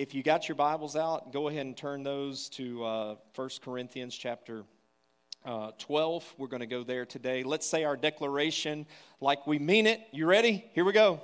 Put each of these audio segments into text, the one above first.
If you got your Bibles out, go ahead and turn those to uh, 1 Corinthians chapter uh, 12. We're going to go there today. Let's say our declaration like we mean it. You ready? Here we go.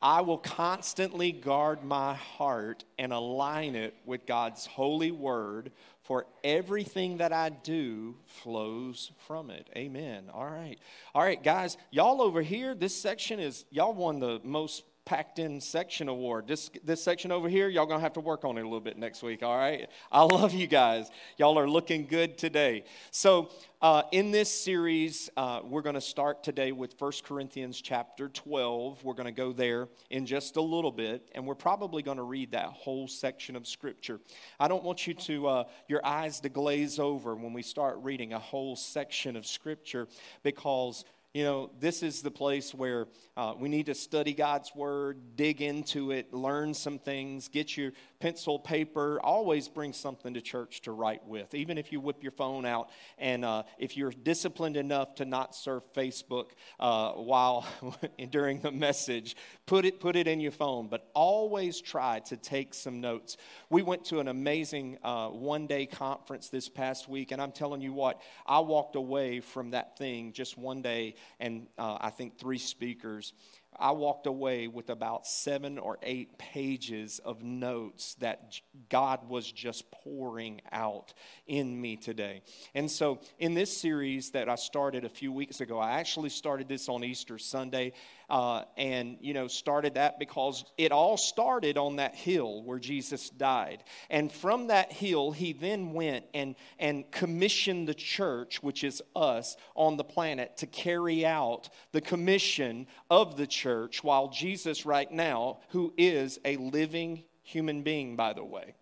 I will constantly guard my heart and align it with God's holy word, for everything that I do flows from it. Amen. All right. All right, guys, y'all over here, this section is, y'all won the most packed in section award. This, this section over here, y'all gonna have to work on it a little bit next week, all right? I love you guys. Y'all are looking good today. So, uh, in this series, uh, we're gonna start today with 1 Corinthians chapter 12. We're gonna go there in just a little bit, and we're probably gonna read that whole section of scripture. I don't want you to, uh, your eyes to glaze over when we start reading a whole section of scripture because you know, this is the place where uh, we need to study God's Word, dig into it, learn some things, get your pencil, paper. Always bring something to church to write with, even if you whip your phone out. And uh, if you're disciplined enough to not surf Facebook uh, while during the message, put it, put it in your phone. But always try to take some notes. We went to an amazing uh, one day conference this past week, and I'm telling you what, I walked away from that thing just one day and uh, I think three speakers. I walked away with about seven or eight pages of notes that God was just pouring out in me today. And so, in this series that I started a few weeks ago, I actually started this on Easter Sunday, uh, and you know started that because it all started on that hill where jesus died and from that hill he then went and and commissioned the church which is us on the planet to carry out the commission of the church while jesus right now who is a living human being by the way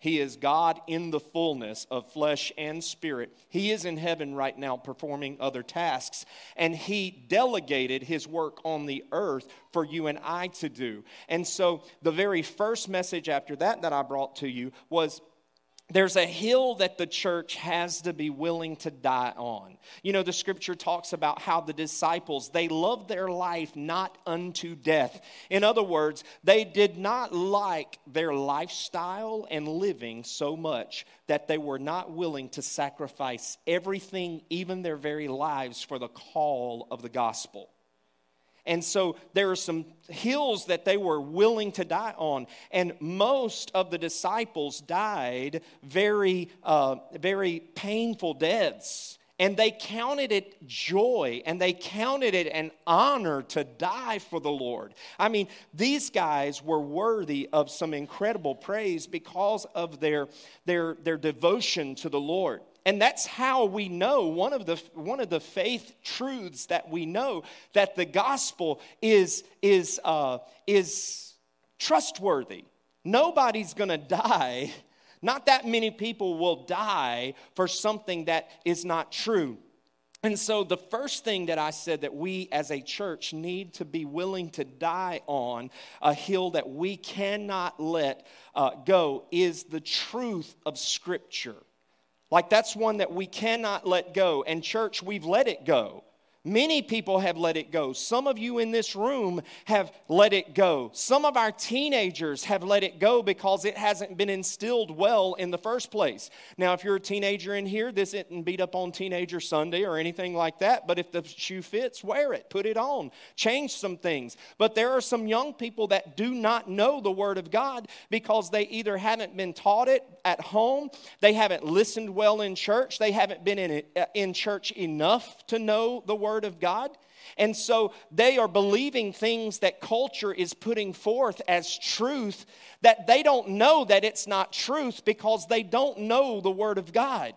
he is God in the fullness of flesh and spirit. He is in heaven right now performing other tasks, and He delegated His work on the earth for you and I to do. And so, the very first message after that that I brought to you was there's a hill that the church has to be willing to die on. You know, the scripture talks about how the disciples, they loved their life not unto death. In other words, they did not like their lifestyle and living so much that they were not willing to sacrifice everything, even their very lives, for the call of the gospel. And so there are some hills that they were willing to die on. And most of the disciples died very, uh, very painful deaths. And they counted it joy and they counted it an honor to die for the Lord. I mean, these guys were worthy of some incredible praise because of their, their, their devotion to the Lord. And that's how we know one of the, one of the faith truths that we know that the gospel is, is, uh, is trustworthy. Nobody's going to die. Not that many people will die for something that is not true. And so, the first thing that I said that we as a church need to be willing to die on, a hill that we cannot let uh, go, is the truth of Scripture. Like that's one that we cannot let go. And, church, we've let it go. Many people have let it go. Some of you in this room have let it go. Some of our teenagers have let it go because it hasn't been instilled well in the first place. Now, if you're a teenager in here, this isn't beat up on Teenager Sunday or anything like that, but if the shoe fits, wear it, put it on, change some things. But there are some young people that do not know the Word of God because they either haven't been taught it at home, they haven't listened well in church, they haven't been in, uh, in church enough to know the Word of God. And so they are believing things that culture is putting forth as truth that they don't know that it's not truth because they don't know the Word of God.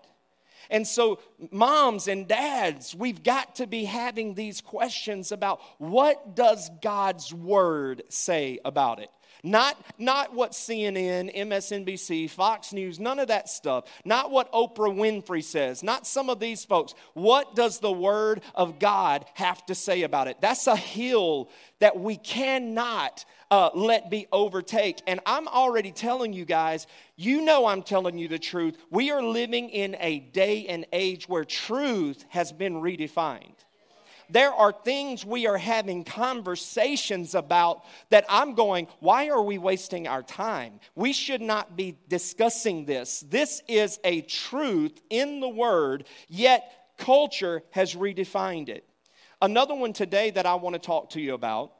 And so, moms and dads, we've got to be having these questions about what does God's word say about it? Not, not what CNN, MSNBC, Fox News, none of that stuff. Not what Oprah Winfrey says. Not some of these folks. What does the Word of God have to say about it? That's a hill that we cannot uh, let be overtake. And I'm already telling you guys, you know I'm telling you the truth. We are living in a day and age where truth has been redefined there are things we are having conversations about that I'm going, why are we wasting our time? We should not be discussing this. This is a truth in the Word, yet culture has redefined it. Another one today that I want to talk to you about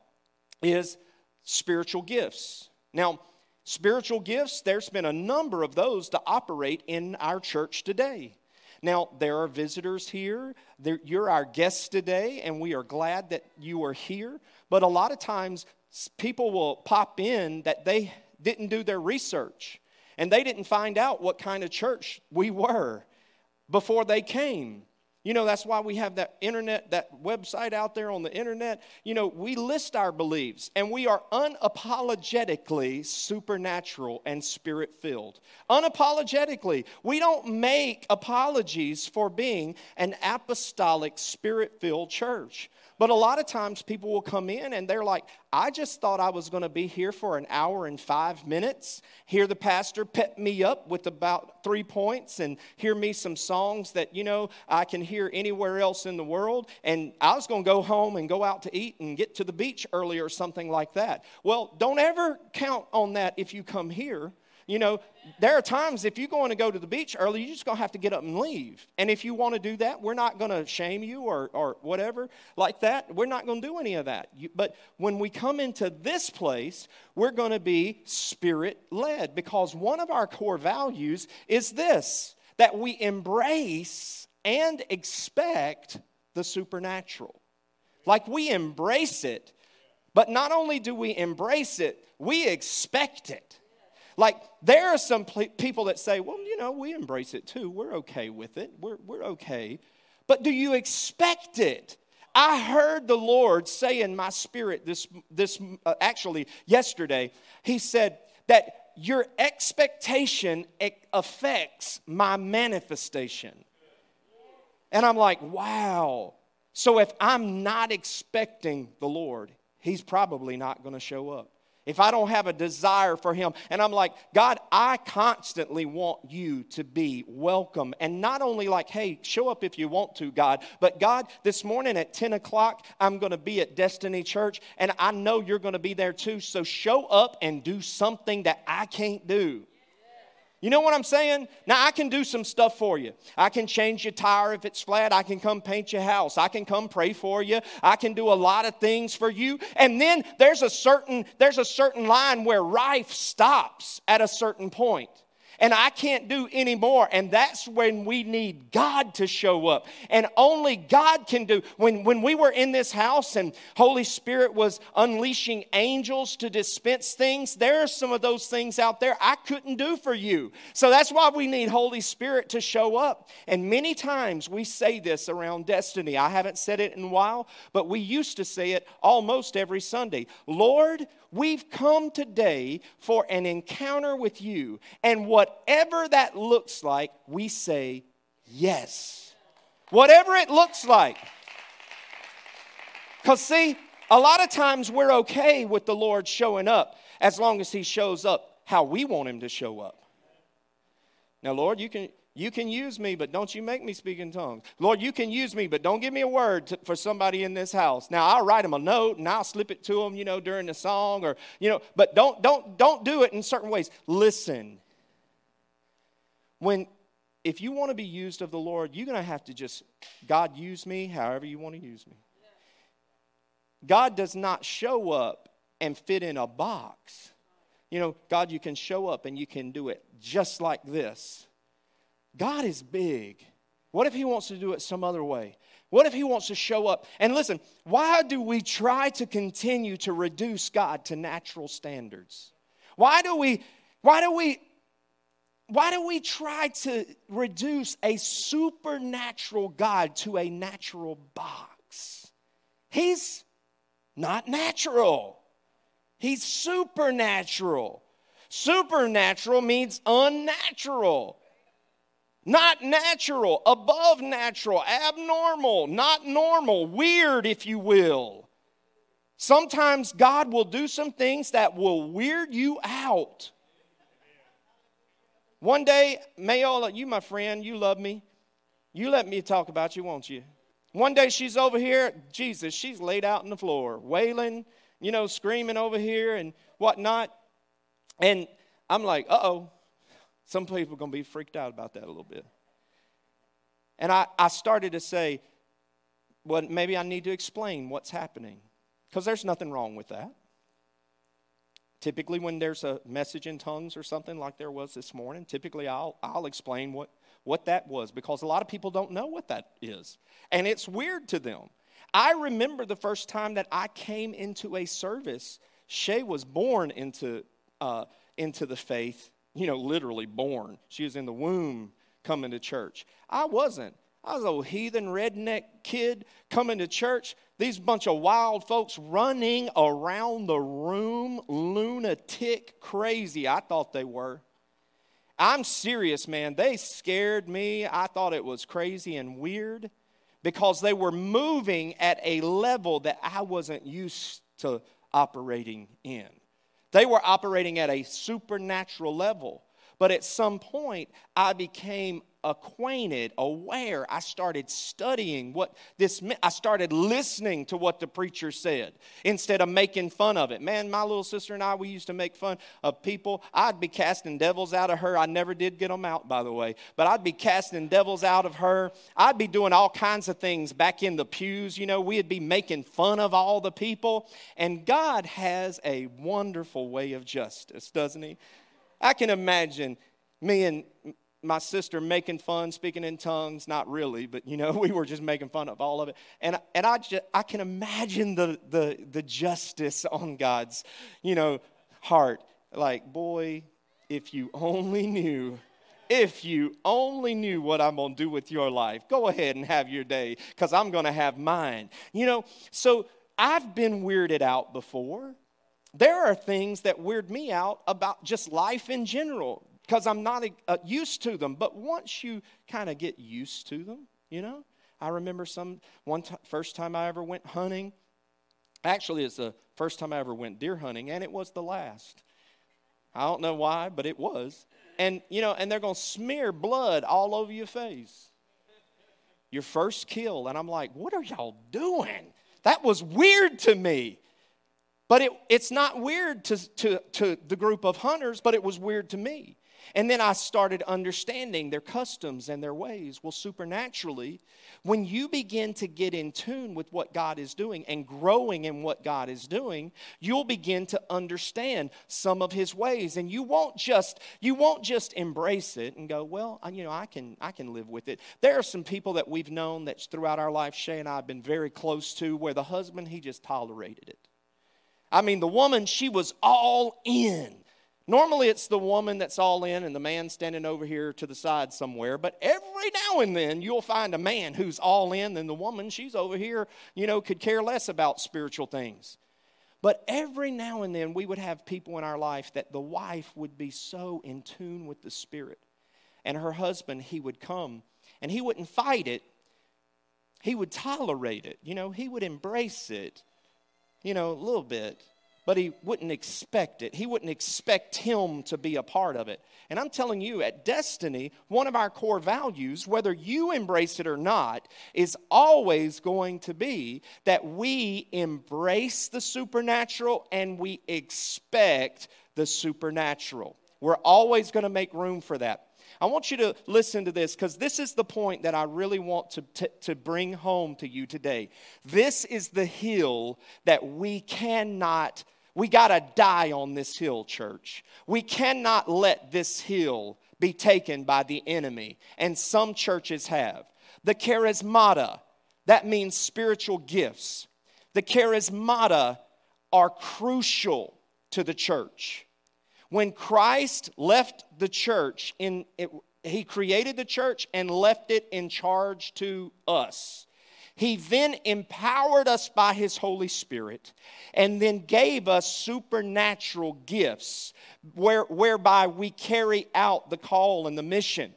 is spiritual gifts. Now, spiritual gifts, there's been a number of those to operate in our church today. Now, there are visitors here. you're our guests today, and we are glad that you are here. But a lot of times, people will pop in that they didn't do their research and they didn't find out what kind of church we were before they came. You know, that's why we have that internet, that website out there on the internet. You know, we list our beliefs and we are unapologetically supernatural and spirit filled. Unapologetically. We don't make apologies for being an apostolic, spirit filled church. But a lot of times people will come in and they're like, I just thought I was going to be here for an hour and five minutes, hear the pastor pep me up with about three points, and hear me some songs that, you know, I can hear anywhere else in the world. And I was going to go home and go out to eat and get to the beach early or something like that. Well, don't ever count on that if you come here you know, there are times if you're going to go to the beach early, you're just going to have to get up and leave. And if you want to do that, we're not going to shame you or, or whatever like that. We're not going to do any of that. You, but when we come into this place, we're going to be spirit led because one of our core values is this that we embrace and expect the supernatural. Like we embrace it, but not only do we embrace it, we expect it. Like, there are some people that say, well, you know, we embrace it too. We're okay with it. We're, we're okay. But do you expect it? I heard the Lord say in my spirit this, this uh, actually yesterday, He said that your expectation affects my manifestation. And I'm like, wow. So if I'm not expecting the Lord, He's probably not going to show up if I don't have a desire for Him, and I'm like, God, I constantly want you to be welcome. And not only like, hey, show up if you want to, God, but God, this morning at 10 o'clock, I'm going to be at Destiny Church, and I know you're going to be there too. So show up and do something that I can't do. You know what I'm saying? Now, I can do some stuff for you. I can change your tire if it's flat. I can come paint your house. I can come pray for you. I can do a lot of things for you. And then there's a certain, there's a certain line where life stops at a certain point and I can't do anymore. And that's when we need God to show up. And only God can do. When, when we were in this house and Holy Spirit was unleashing angels to dispense things, there are some of those things out there I couldn't do for you. So that's why we need Holy Spirit to show up. And many times we say this around destiny. I haven't said it in a while, but we used to say it almost every Sunday. Lord, We've come today for an encounter with you. And whatever that looks like, we say yes. Whatever it looks like. Because, see, a lot of times we're okay with the Lord showing up as long as He shows up how we want Him to show up. Now, Lord, you can you can use me, but don't you make me speak in tongues. Lord, you can use me, but don't give me a word to, for somebody in this house. Now, I'll write them a note and I'll slip it to them, you know, during the song or, you know, but don't, don't, don't do it in certain ways. Listen. When, if you want to be used of the Lord, you're going to have to just, God, use me however you want to use me. God does not show up and fit in a box. You know, God, you can show up and you can do it just like this God is big. What if He wants to do it some other way? What if He wants to show up? And listen, why do we try to continue to reduce God to natural standards? Why do we, why do we, why do we try to reduce a supernatural God to a natural box? He's not natural. He's supernatural. Supernatural means unnatural. Not natural, above natural, abnormal, not normal, weird, if you will. Sometimes God will do some things that will weird you out. One day, may Mayola, you my friend, you love me. You let me talk about you, won't you? One day she's over here, Jesus, she's laid out on the floor, wailing, you know, screaming over here and whatnot. And I'm like, uh oh. Some people are going to be freaked out about that a little bit. And I, I started to say, well, maybe I need to explain what's happening. Because there's nothing wrong with that. Typically, when there's a message in tongues or something like there was this morning, typically I'll, I'll explain what, what that was because a lot of people don't know what that is. And it's weird to them. I remember the first time that I came into a service, Shay was born into, uh, into the faith, you know, literally born. She was in the womb coming to church. I wasn't. I was a heathen redneck kid coming to church. These bunch of wild folks running around the room, lunatic crazy. I thought they were. I'm serious, man. They scared me. I thought it was crazy and weird because they were moving at a level that I wasn't used to operating in. They were operating at a supernatural level. But at some point, I became acquainted, aware. I started studying what this meant. I started listening to what the preacher said instead of making fun of it. Man, my little sister and I, we used to make fun of people. I'd be casting devils out of her. I never did get them out, by the way, but I'd be casting devils out of her. I'd be doing all kinds of things back in the pews. You know, we'd be making fun of all the people. And God has a wonderful way of justice, doesn't He? I can imagine me and my sister making fun, speaking in tongues, not really, but you know, we were just making fun of all of it. And, and I, just, I can imagine the, the, the justice on God's, you know, heart. Like, boy, if you only knew, if you only knew what I'm going to do with your life, go ahead and have your day because I'm going to have mine. You know, so I've been weirded out before. There are things that weird me out about just life in general because I'm not uh, used to them. But once you kind of get used to them, you know, I remember some one t- first time I ever went hunting. Actually, it's the first time I ever went deer hunting, and it was the last. I don't know why, but it was. And you know, and they're gonna smear blood all over your face. Your first kill, and I'm like, what are y'all doing? That was weird to me. But it, it's not weird to, to, to the group of hunters, but it was weird to me. And then I started understanding their customs and their ways. Well, supernaturally, when you begin to get in tune with what God is doing and growing in what God is doing, you'll begin to understand some of his ways and you won't just you won't just embrace it and go, "Well, you know, I can I can live with it." There are some people that we've known that throughout our life Shay and I have been very close to where the husband he just tolerated it. I mean, the woman, she was all in. Normally, it's the woman that's all in and the man standing over here to the side somewhere. But every now and then, you'll find a man who's all in, and the woman, she's over here, you know, could care less about spiritual things. But every now and then, we would have people in our life that the wife would be so in tune with the Spirit. And her husband, he would come and he wouldn't fight it, he would tolerate it. You know, he would embrace it, you know, a little bit but he wouldn't expect it. He wouldn't expect him to be a part of it. And I'm telling you, at Destiny, one of our core values, whether you embrace it or not, is always going to be that we embrace the supernatural and we expect the supernatural. We're always going to make room for that. I want you to listen to this because this is the point that I really want to, to, to, bring home to you today. This is the hill that we cannot, we got to die on this hill, church. We cannot let this hill be taken by the enemy, and some churches have. The charismata, that means spiritual gifts. The charismata are crucial to the church. When Christ left the church, in, it, he created the church and left it in charge to us. He then empowered us by His Holy Spirit and then gave us supernatural gifts where, whereby we carry out the call and the mission.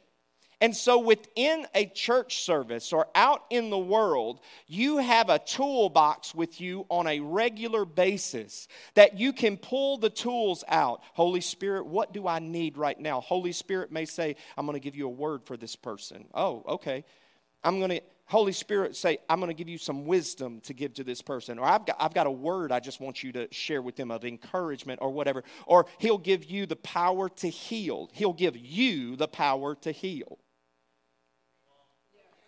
And so, within a church service or out in the world, you have a toolbox with you on a regular basis that you can pull the tools out. Holy Spirit, what do I need right now? Holy Spirit may say, I'm going to give you a word for this person. Oh, okay. I'm going to, Holy Spirit say, I'm going to give you some wisdom to give to this person. Or I've got, I've got a word I just want you to share with them of encouragement or whatever. Or He'll give you the power to heal. He'll give you the power to heal.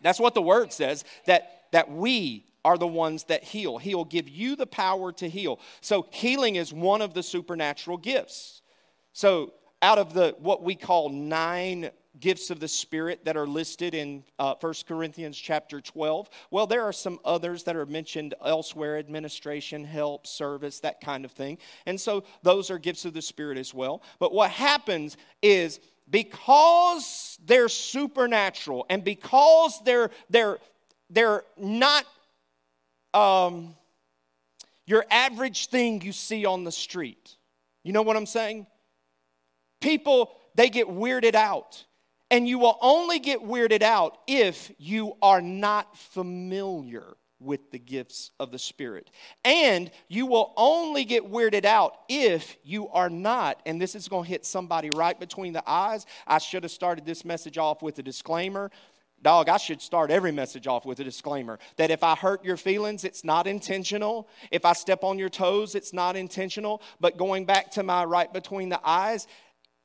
That's what the word says, that, that we are the ones that heal. He'll give you the power to heal. So healing is one of the supernatural gifts. So out of the what we call nine gifts of the spirit that are listed in uh, 1 corinthians chapter 12 well there are some others that are mentioned elsewhere administration help service that kind of thing and so those are gifts of the spirit as well but what happens is because they're supernatural and because they're they're they're not um, your average thing you see on the street. You know what i'm saying? People they get weirded out. And you will only get weirded out if you are not familiar with the gifts of the Spirit. And you will only get weirded out if you are not, and this is going to hit somebody right between the eyes. I should have started this message off with a disclaimer. Dog, I should start every message off with a disclaimer that if I hurt your feelings, it's not intentional. If I step on your toes, it's not intentional. But going back to my right between the eyes,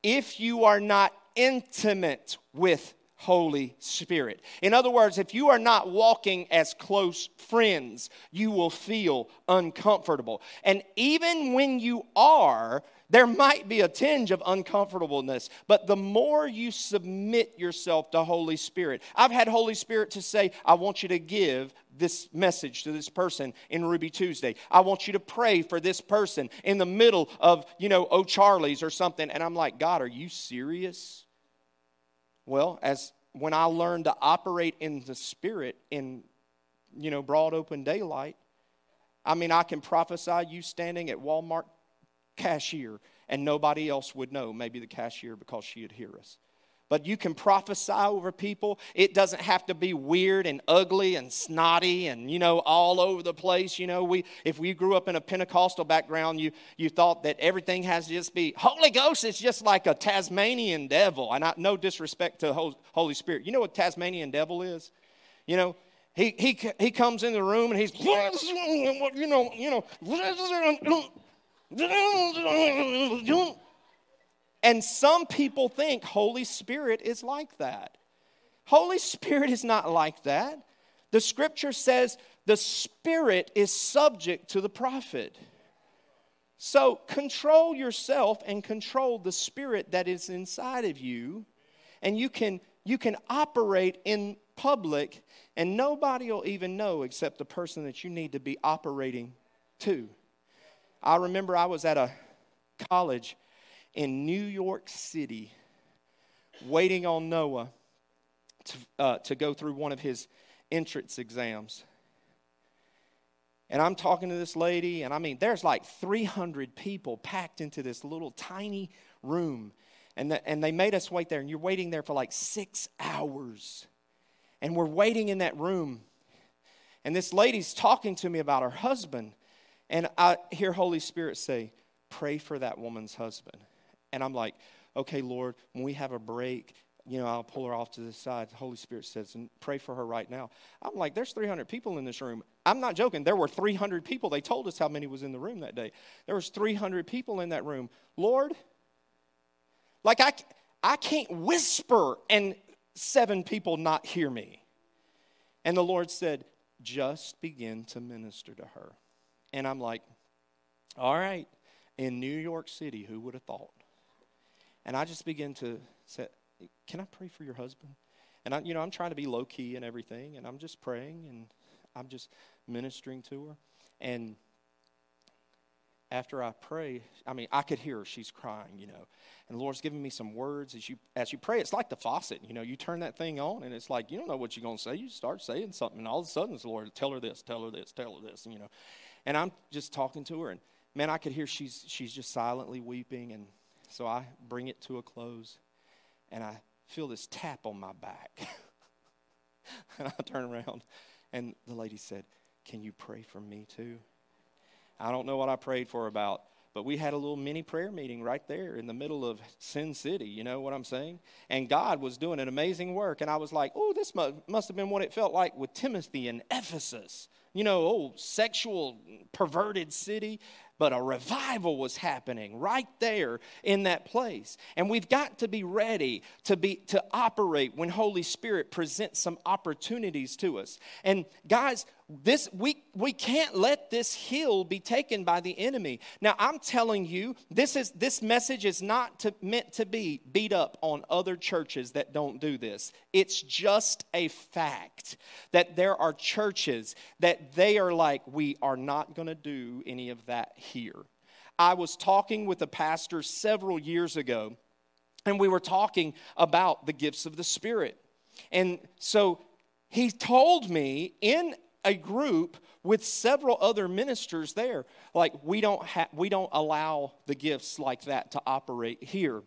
if you are not intimate with Holy Spirit. In other words, if you are not walking as close friends, you will feel uncomfortable. And even when you are, there might be a tinge of uncomfortableness, but the more you submit yourself to Holy Spirit, I've had Holy Spirit to say, I want you to give this message to this person in Ruby Tuesday. I want you to pray for this person in the middle of, you know, O'Charlie's or something. And I'm like, God, are you serious? Well, as when I learned to operate in the spirit in you know broad open daylight, I mean I can prophesy you standing at Walmart cashier and nobody else would know, maybe the cashier because she'd hear us but you can prophesy over people. It doesn't have to be weird and ugly and snotty and, you know, all over the place. You know, we, if we grew up in a Pentecostal background, you, you thought that everything has to just be Holy Ghost It's just like a Tasmanian devil. And I, no disrespect to Holy Spirit. You know what Tasmanian devil is? You know, he, he, he comes in the room and he's, you know, you know, and some people think Holy Spirit is like that. Holy Spirit is not like that. The scripture says the Spirit is subject to the prophet. So control yourself and control the spirit that is inside of you, and you can you can operate in public, and nobody will even know except the person that you need to be operating to. I remember I was at a college in New York City waiting on Noah to, uh, to go through one of his entrance exams. And I'm talking to this lady, and I mean, there's like 300 people packed into this little tiny room. And, the, and they made us wait there, and you're waiting there for like six hours. And we're waiting in that room. And this lady's talking to me about her husband. And I hear Holy Spirit say, Pray for that woman's husband. And I'm like, okay, Lord, when we have a break, you know, I'll pull her off to the side. The Holy Spirit says, and pray for her right now. I'm like, there's 300 people in this room. I'm not joking. There were 300 people. They told us how many was in the room that day. There was 300 people in that room. Lord, like I, I can't whisper and seven people not hear me. And the Lord said, just begin to minister to her. And I'm like, all right, in New York City, who would have thought? And I just begin to say, Can I pray for your husband? And I, you know, I'm trying to be low key and everything, and I'm just praying and I'm just ministering to her. And after I pray, I mean, I could hear her. She's crying, you know. And the Lord's giving me some words as you as you pray. It's like the faucet, you know. You turn that thing on, and it's like you don't know what you're going to say. You start saying something, and all of a sudden, the Lord tell her this, tell her this, tell her this, you know. And I'm just talking to her, and man, I could hear she's she's just silently weeping, and so I bring it to a close, and I feel this tap on my back, and I turn around, and the lady said, "Can you pray for me too?" I don't know what I prayed for about, but we had a little mini prayer meeting right there in the middle of Sin City. You know what I'm saying? And God was doing an amazing work. And I was like, oh, this must, must have been what it felt like with Timothy in Ephesus. You know, oh, sexual, perverted city but a revival was happening right there in that place. And we've got to be ready to be to operate when holy spirit presents some opportunities to us. And guys this we we can't let this hill be taken by the enemy. Now i'm telling you this is this message is not to, meant to be beat up on other churches that don't do this. It's just a fact that there are churches that they are like we are not going to do any of that here i was talking with a pastor several years ago and we were talking about the gifts of the spirit and so he told me in a group with several other ministers there. Like we don't ha- we don't allow the gifts like that to operate here.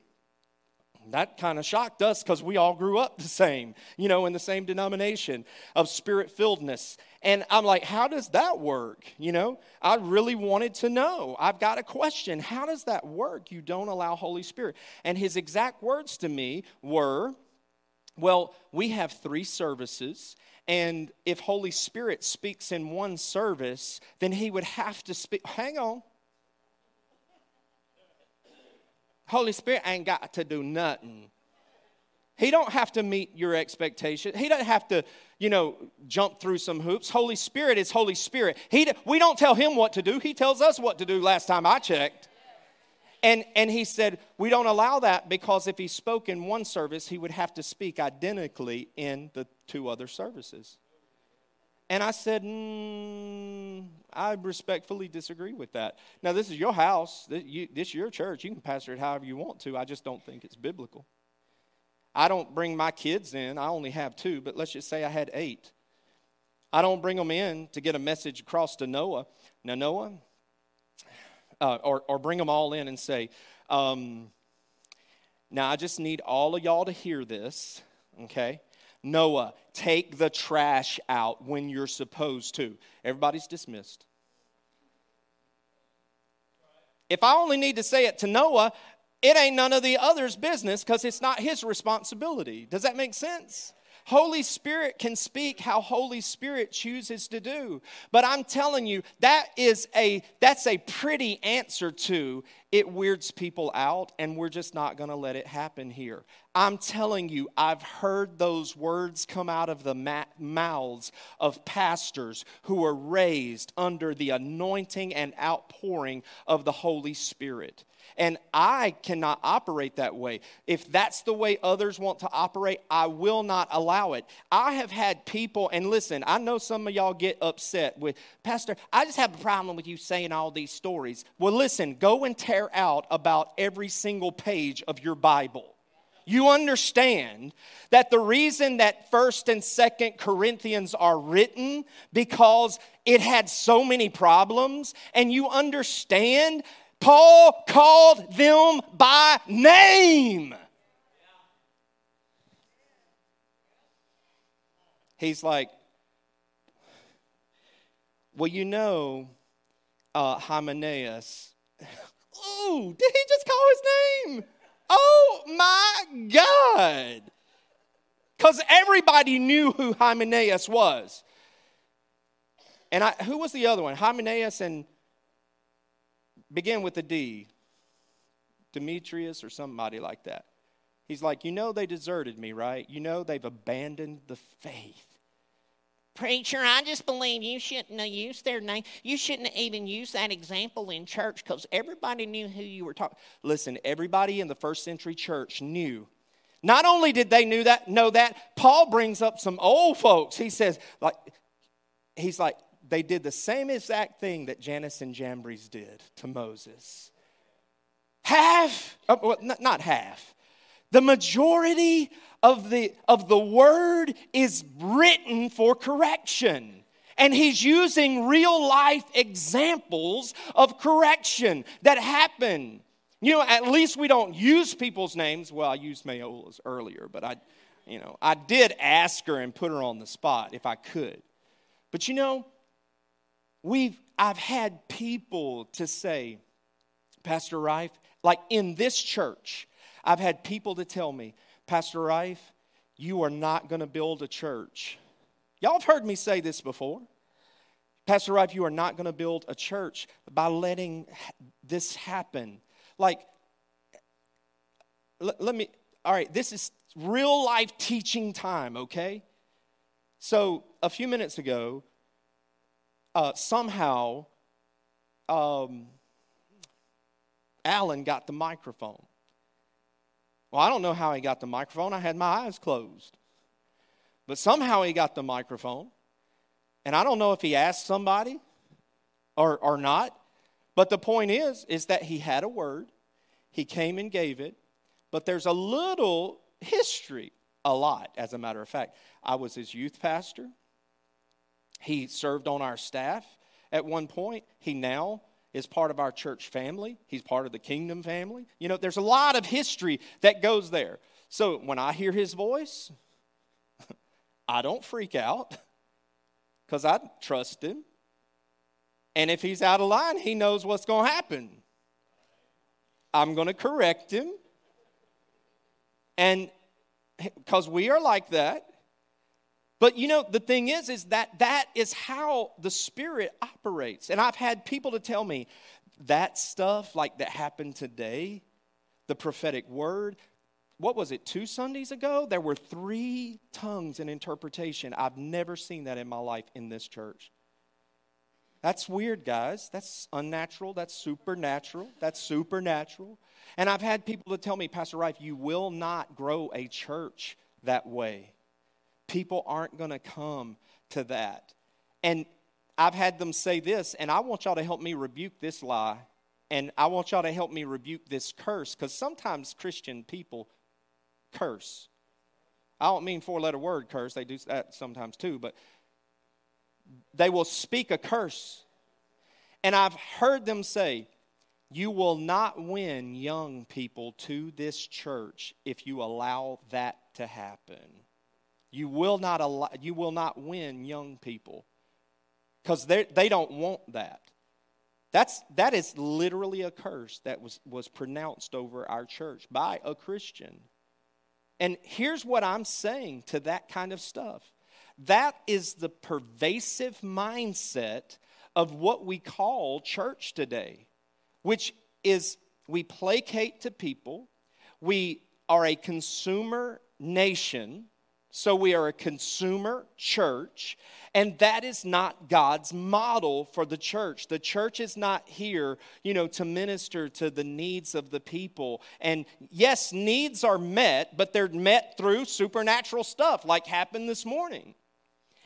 That kind of shocked us because we all grew up the same, you know, in the same denomination of spirit filledness. And I'm like, how does that work? You know, I really wanted to know. I've got a question. How does that work? You don't allow Holy Spirit. And his exact words to me were, well, we have three services, and if Holy Spirit speaks in one service, then he would have to speak. Hang on. Holy Spirit ain't got to do nothing. He don't have to meet your expectation. He doesn't have to, you know, jump through some hoops. Holy Spirit is Holy Spirit. He, we don't tell him what to do. He tells us what to do last time I checked. And, and he said, We don't allow that because if he spoke in one service, he would have to speak identically in the two other services. And I said, mm, I respectfully disagree with that. Now, this is your house, this, you, this is your church. You can pastor it however you want to. I just don't think it's biblical. I don't bring my kids in. I only have two, but let's just say I had eight. I don't bring them in to get a message across to Noah. Now, Noah, uh, or, or bring them all in and say, um, now I just need all of y'all to hear this, okay? Noah, take the trash out when you're supposed to. Everybody's dismissed. If I only need to say it to Noah, it ain't none of the others' business because it's not his responsibility. Does that make sense? Holy Spirit can speak how Holy Spirit chooses to do. But I'm telling you, that is a that's a pretty answer to it weirds people out, and we're just not gonna let it happen here. I'm telling you, I've heard those words come out of the mouths of pastors who were raised under the anointing and outpouring of the Holy Spirit. And I cannot operate that way. If that's the way others want to operate, I will not allow it. I have had people, and listen, I know some of y'all get upset with, Pastor, I just have a problem with you saying all these stories. Well, listen, go and tear out about every single page of your Bible you understand that the reason that 1st and 2nd Corinthians are written because it had so many problems and you understand Paul called them by name. He's like, well, you know, uh, Hymenaeus. Ooh, did he just call his name? Oh my God. Because everybody knew who Hymenaeus was. And I, who was the other one? Hymenaeus and begin with a D. Demetrius or somebody like that. He's like, You know, they deserted me, right? You know, they've abandoned the faith. Preacher, I just believe you shouldn't have used their name. You shouldn't have even use that example in church because everybody knew who you were talking. Listen, everybody in the first century church knew. Not only did they knew that, know that, Paul brings up some old folks. He says, like, he's like, they did the same exact thing that Jannes and Jambres did to Moses. Half, uh, well, not half, the majority of the, of the word is written for correction. And he's using real life examples of correction that happen. You know, at least we don't use people's names. Well, I used Mayola's earlier, but I, you know, I did ask her and put her on the spot if I could. But you know, we've I've had people to say, Pastor Rife, like in this church, I've had people to tell me, Pastor Rife, you are not going to build a church. Y'all have heard me say this before. Pastor Rife, you are not going to build a church by letting this happen. Like, let, let me, all right, this is real life teaching time, okay? So, a few minutes ago, uh, somehow, um, Alan got the microphone. Well, I don't know how he got the microphone. I had my eyes closed. But somehow he got the microphone. And I don't know if he asked somebody or, or not. But the point is, is that he had a word. He came and gave it. But there's a little history, a lot, as a matter of fact. I was his youth pastor. He served on our staff at one point. He now is part of our church family. He's part of the kingdom family. You know, there's a lot of history that goes there. So when I hear his voice, I don't freak out because I trust him. And if he's out of line, he knows what's going to happen. I'm going to correct him. And because we are like that. But you know, the thing is, is that that is how the Spirit operates. And I've had people to tell me that stuff, like that happened today, the prophetic word, what was it, two Sundays ago? There were three tongues in interpretation. I've never seen that in my life in this church. That's weird, guys. That's unnatural. That's supernatural. That's supernatural. And I've had people to tell me, Pastor Rife, you will not grow a church that way people aren't going to come to that. And I've had them say this, and I want y'all to help me rebuke this lie, and I want y'all to help me rebuke this curse, because sometimes Christian people curse. I don't mean four letter word curse, they do that sometimes too, but they will speak a curse. And I've heard them say, You will not win young people to this church if you allow that to happen. You will not, allow, you will not win young people because they don't want that. That's, that is literally a curse that was, was pronounced over our church by a Christian. And here's what I'm saying to that kind of stuff that is the pervasive mindset of what we call church today, which is we placate to people, we are a consumer nation so we are a consumer church, and that is not God's model for the church. The church is not here, you know, to minister to the needs of the people. And yes, needs are met, but they're met through supernatural stuff like happened this morning.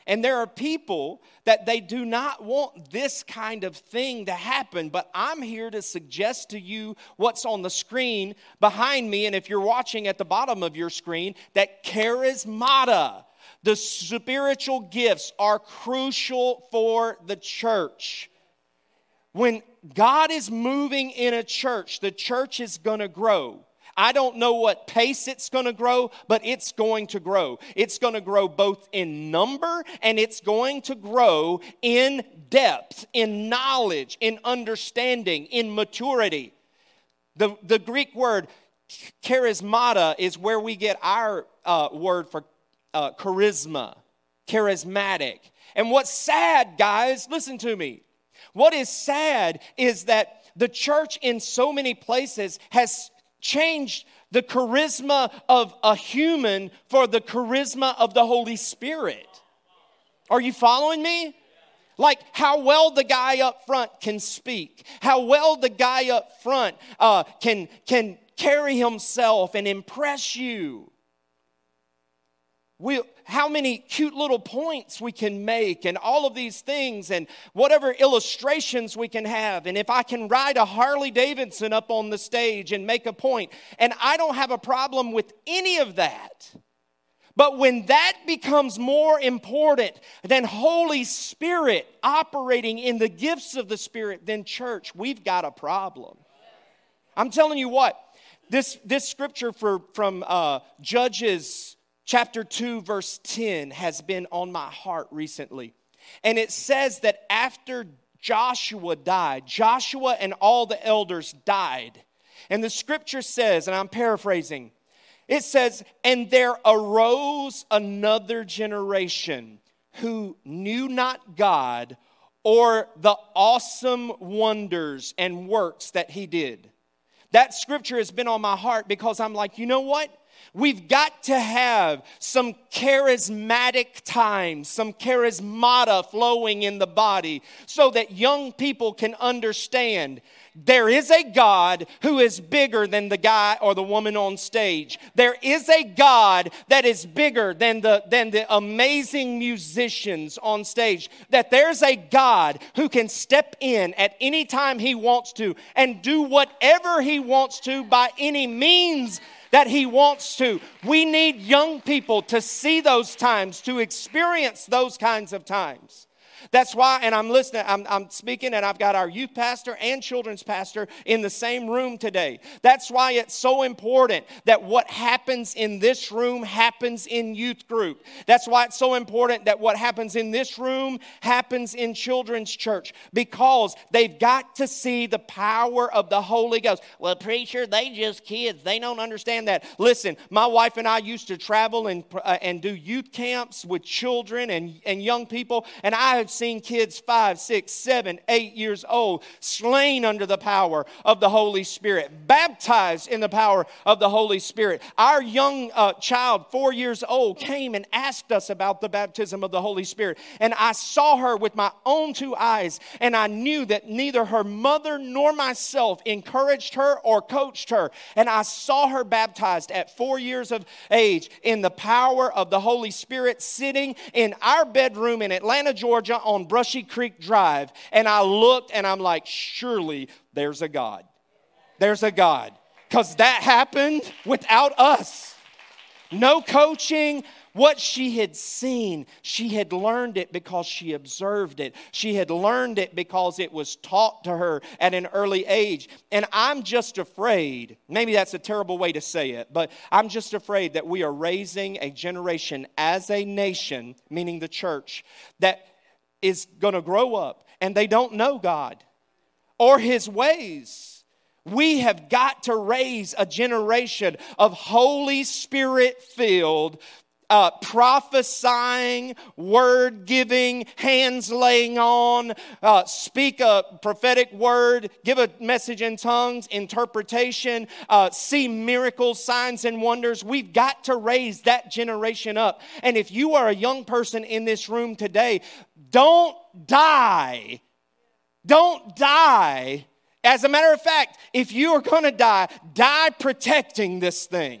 And there are people that they do not want this kind of thing to happen, but I'm here to suggest to you what's on the screen behind me. And if you're watching at the bottom of your screen, that charismata, the spiritual gifts, are crucial for the church. When God is moving in a church, the church is going to grow. I don't know what pace it's going to grow, but it's going to grow. It's going to grow both in number and it's going to grow in depth, in knowledge, in understanding, in maturity. The, the Greek word charismata is where we get our uh, word for uh, charisma, charismatic. And what's sad, guys, listen to me. What is sad is that the church in so many places has changed the charisma of a human for the charisma of the Holy Spirit. Are you following me? Like how well the guy up front can speak, how well the guy up front uh, can, can carry himself and impress you. we, how many cute little points we can make and all of these things and whatever illustrations we can have. And if i can ride a harley davidson up on the stage and make a point and i don't have a problem with any of that but when that becomes more important than holy spirit operating in the gifts of the spirit then church we've got a problem. I'm telling you what this, this scripture for, from uh, Judges chapter 2, verse 10 has been on my heart recently. And it says that after Joshua died, Joshua and all the elders died. And the scripture says, and I'm paraphrasing, it says, And there arose another generation who knew not God or the awesome wonders and works that he did. That scripture has been on my heart because I'm like, you know what? We've got to have some charismatic times, some charismata flowing in the body so that young people can understand there is a God who is bigger than the guy or the woman on stage. There is a God that is bigger than the, than the amazing musicians on stage. That there's a God who can step in at any time he wants to and do whatever he wants to by any means that He wants to. We need young people to see those times, to experience those kinds of times. That's why, and I'm listening, I'm, I'm speaking, and I've got our youth pastor and children's pastor in the same room today. That's why it's so important that what happens in this room happens in youth group. That's why it's so important that what happens in this room happens in children's church because they've got to see the power of the Holy Ghost. Well, preacher, they just kids. They don't understand that. Listen, my wife and I used to travel and, uh, and do youth camps with children and, and young people, and I seen kids five, six, seven, eight years old slain under the power of the Holy Spirit, baptized in the power of the Holy Spirit. Our young uh, child, four years old, came and asked us about the baptism of the Holy Spirit. And I saw her with my own two eyes, and I knew that neither her mother nor myself encouraged her or coached her. And I saw her baptized at four years of age in the power of the Holy Spirit, sitting in our bedroom in Atlanta, Georgia on Brushy Creek Drive, and I looked and I'm like, surely there's a God. There's a God. Because that happened without us. No coaching, what she had seen, she had learned it because she observed it. She had learned it because it was taught to her at an early age. And I'm just afraid, maybe that's a terrible way to say it, but I'm just afraid that we are raising a generation as a nation, meaning the church, that is going to grow up and they don't know God or His ways. We have got to raise a generation of Holy Spirit filled, uh, prophesying, word giving, hands laying on, uh, speak a prophetic word, give a message in tongues, interpretation, uh, see miracles, signs, and wonders. We've got to raise that generation up. And if you are a young person in this room today, don't die. Don't die. As a matter of fact, if you are going to die, die protecting this thing.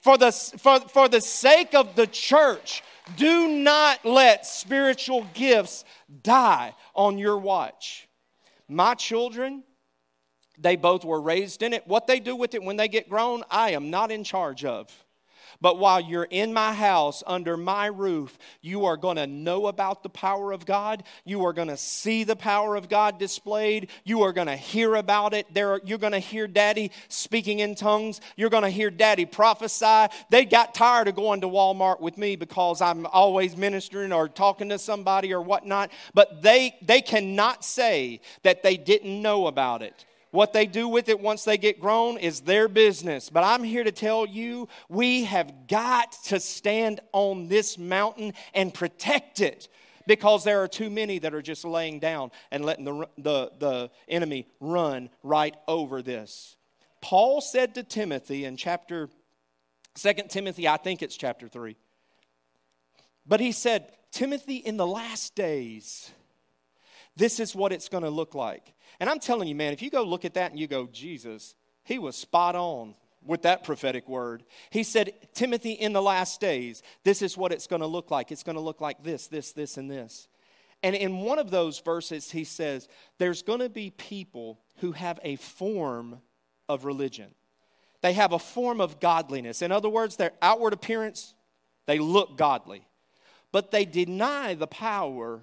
For the, for, for the sake of the church, do not let spiritual gifts die on your watch. My children, they both were raised in it. What they do with it when they get grown, I am not in charge of. But while you're in my house, under my roof, you are going to know about the power of God. You are going to see the power of God displayed. You are going to hear about it. There, you're going to hear daddy speaking in tongues. You're going to hear daddy prophesy. They got tired of going to Walmart with me because I'm always ministering or talking to somebody or whatnot. But they, they cannot say that they didn't know about it. What they do with it once they get grown is their business. But I'm here to tell you we have got to stand on this mountain and protect it because there are too many that are just laying down and letting the, the, the enemy run right over this. Paul said to Timothy in chapter 2 Timothy, I think it's chapter 3. But he said, Timothy, in the last days, this is what it's going to look like. And I'm telling you, man, if you go look at that and you go, Jesus, he was spot on. with that prophetic word. He said, Timothy, in the last days, this is what it's going to look like. It's going to look like this, this, this, and this. And in one of those verses, he says, There's going to be people who have a form of religion. They have a form of godliness. In other words, their outward appearance, they look godly, but they deny the power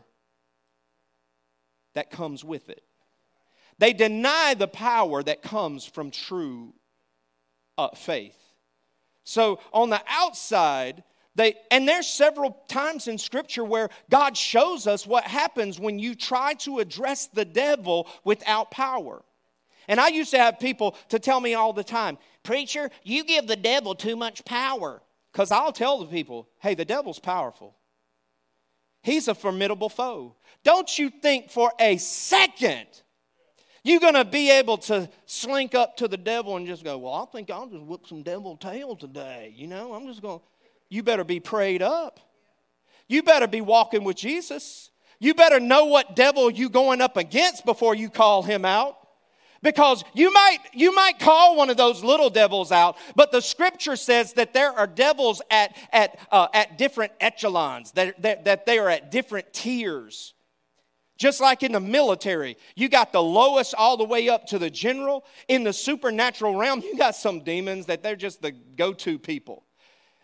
that comes with it. They deny the power that comes from true uh, faith. So on the outside, they, and there's several times in scripture where God shows us what happens when you try to address the devil without power. And I used to have people to tell me all the time, Preacher, you give the devil too much power. Because I'll tell the people, hey, the devil's powerful. He's a formidable foe. Don't you think for a second you're going to be able to slink up to the devil and just go, Well, I think I'll just whip some devil tail today. You know, I'm just going, you better be prayed up. You better be walking with Jesus. You better know what devil you going up against before you call him out because you might you might call one of those little devils out but the scripture says that there are devils at at uh, at different echelons that, that that they are at different tiers just like in the military, you got the lowest all the way up to the general. In the supernatural realm, you got some demons that they're just the go to people.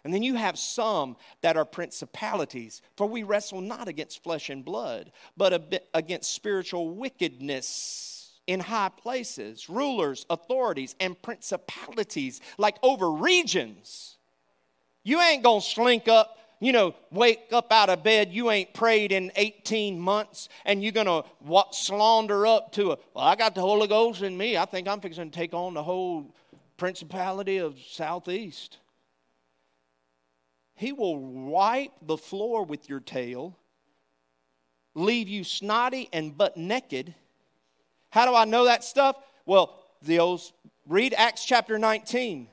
And then you have some that are principalities, for we wrestle not against flesh and blood, but against spiritual wickedness in high places, rulers, authorities, and principalities, like over regions. You ain't gonna slink up you know, wake up out of bed, you ain't prayed in 18 months, and you're going to slander up to a, well, I got the Holy Ghost in me. I think I'm fixing to take on the whole principality of Southeast. He will wipe the floor with your tail, leave you snotty and butt naked. How do I know that stuff? Well, the old, read Acts chapter 19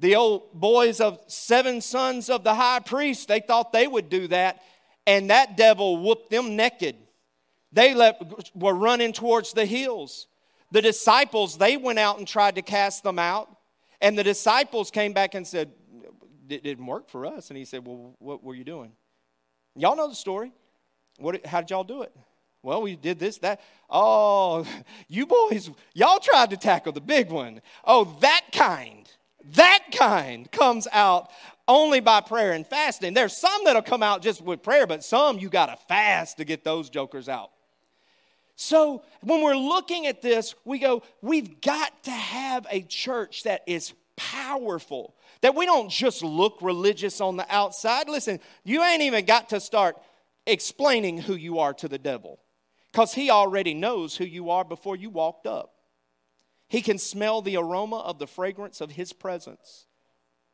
the old boys of seven sons of the high priest, they thought they would do that, and that devil whooped them naked. They were running towards the hills. The disciples, they went out and tried to cast them out, and the disciples came back and said, It didn't work for us. And he said, Well, what were you doing? Y'all know the story. What, how did y'all do it? Well, we did this, that. Oh, you boys, y'all tried to tackle the big one. Oh, that kind. That kind comes out only by prayer and fasting. There's some that'll come out just with prayer, but some you got to fast to get those jokers out. So when we're looking at this, we go, we've got to have a church that is powerful, that we don't just look religious on the outside. Listen, you ain't even got to start explaining who you are to the devil because he already knows who you are before you walked up. He can smell the aroma of the fragrance of His presence.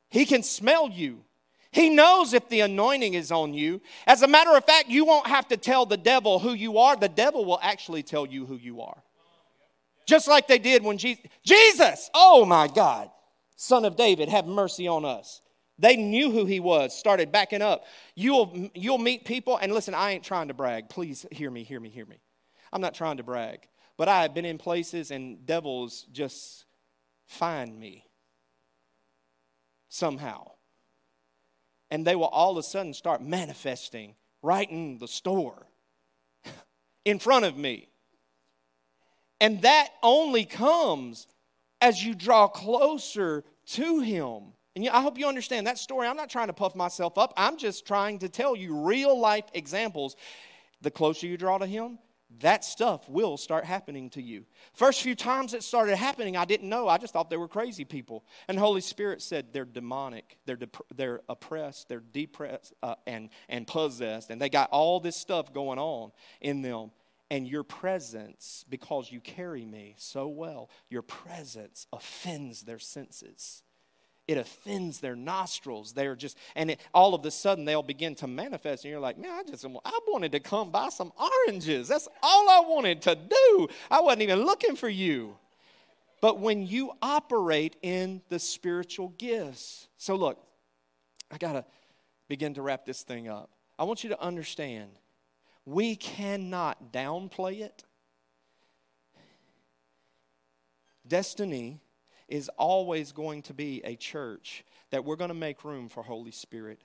He can smell you. He knows if the anointing is on you. As a matter of fact, you won't have to tell the devil who you are. The devil will actually tell you who you are. Just like they did when Jesus, Jesus, oh my God, son of David, have mercy on us. They knew who he was, started backing up. You'll, you'll meet people, and listen, I ain't trying to brag. Please hear me, hear me, hear me. I'm not trying to brag. But I have been in places and devils just find me somehow. And they will all of a sudden start manifesting right in the store in front of me. And that only comes as you draw closer to Him. And I hope you understand that story. I'm not trying to puff myself up, I'm just trying to tell you real life examples. The closer you draw to Him, that stuff will start happening to you. First few times it started happening, I didn't know. I just thought they were crazy people. And Holy Spirit said they're demonic, they're, dep- they're oppressed, they're depressed, uh, and, and possessed, and they got all this stuff going on in them. And your presence, because you carry me so well, your presence offends their senses it offends their nostrils. They're just, and it, all of a sudden they'll begin to manifest, and you're like, man, I just, I wanted to come buy some oranges. That's all I wanted to do. I wasn't even looking for you. But when you operate in the spiritual gifts, so look, I got to begin to wrap this thing up. I want you to understand we cannot downplay it. Destiny is always going to be a church that we're going to make room for Holy Spirit.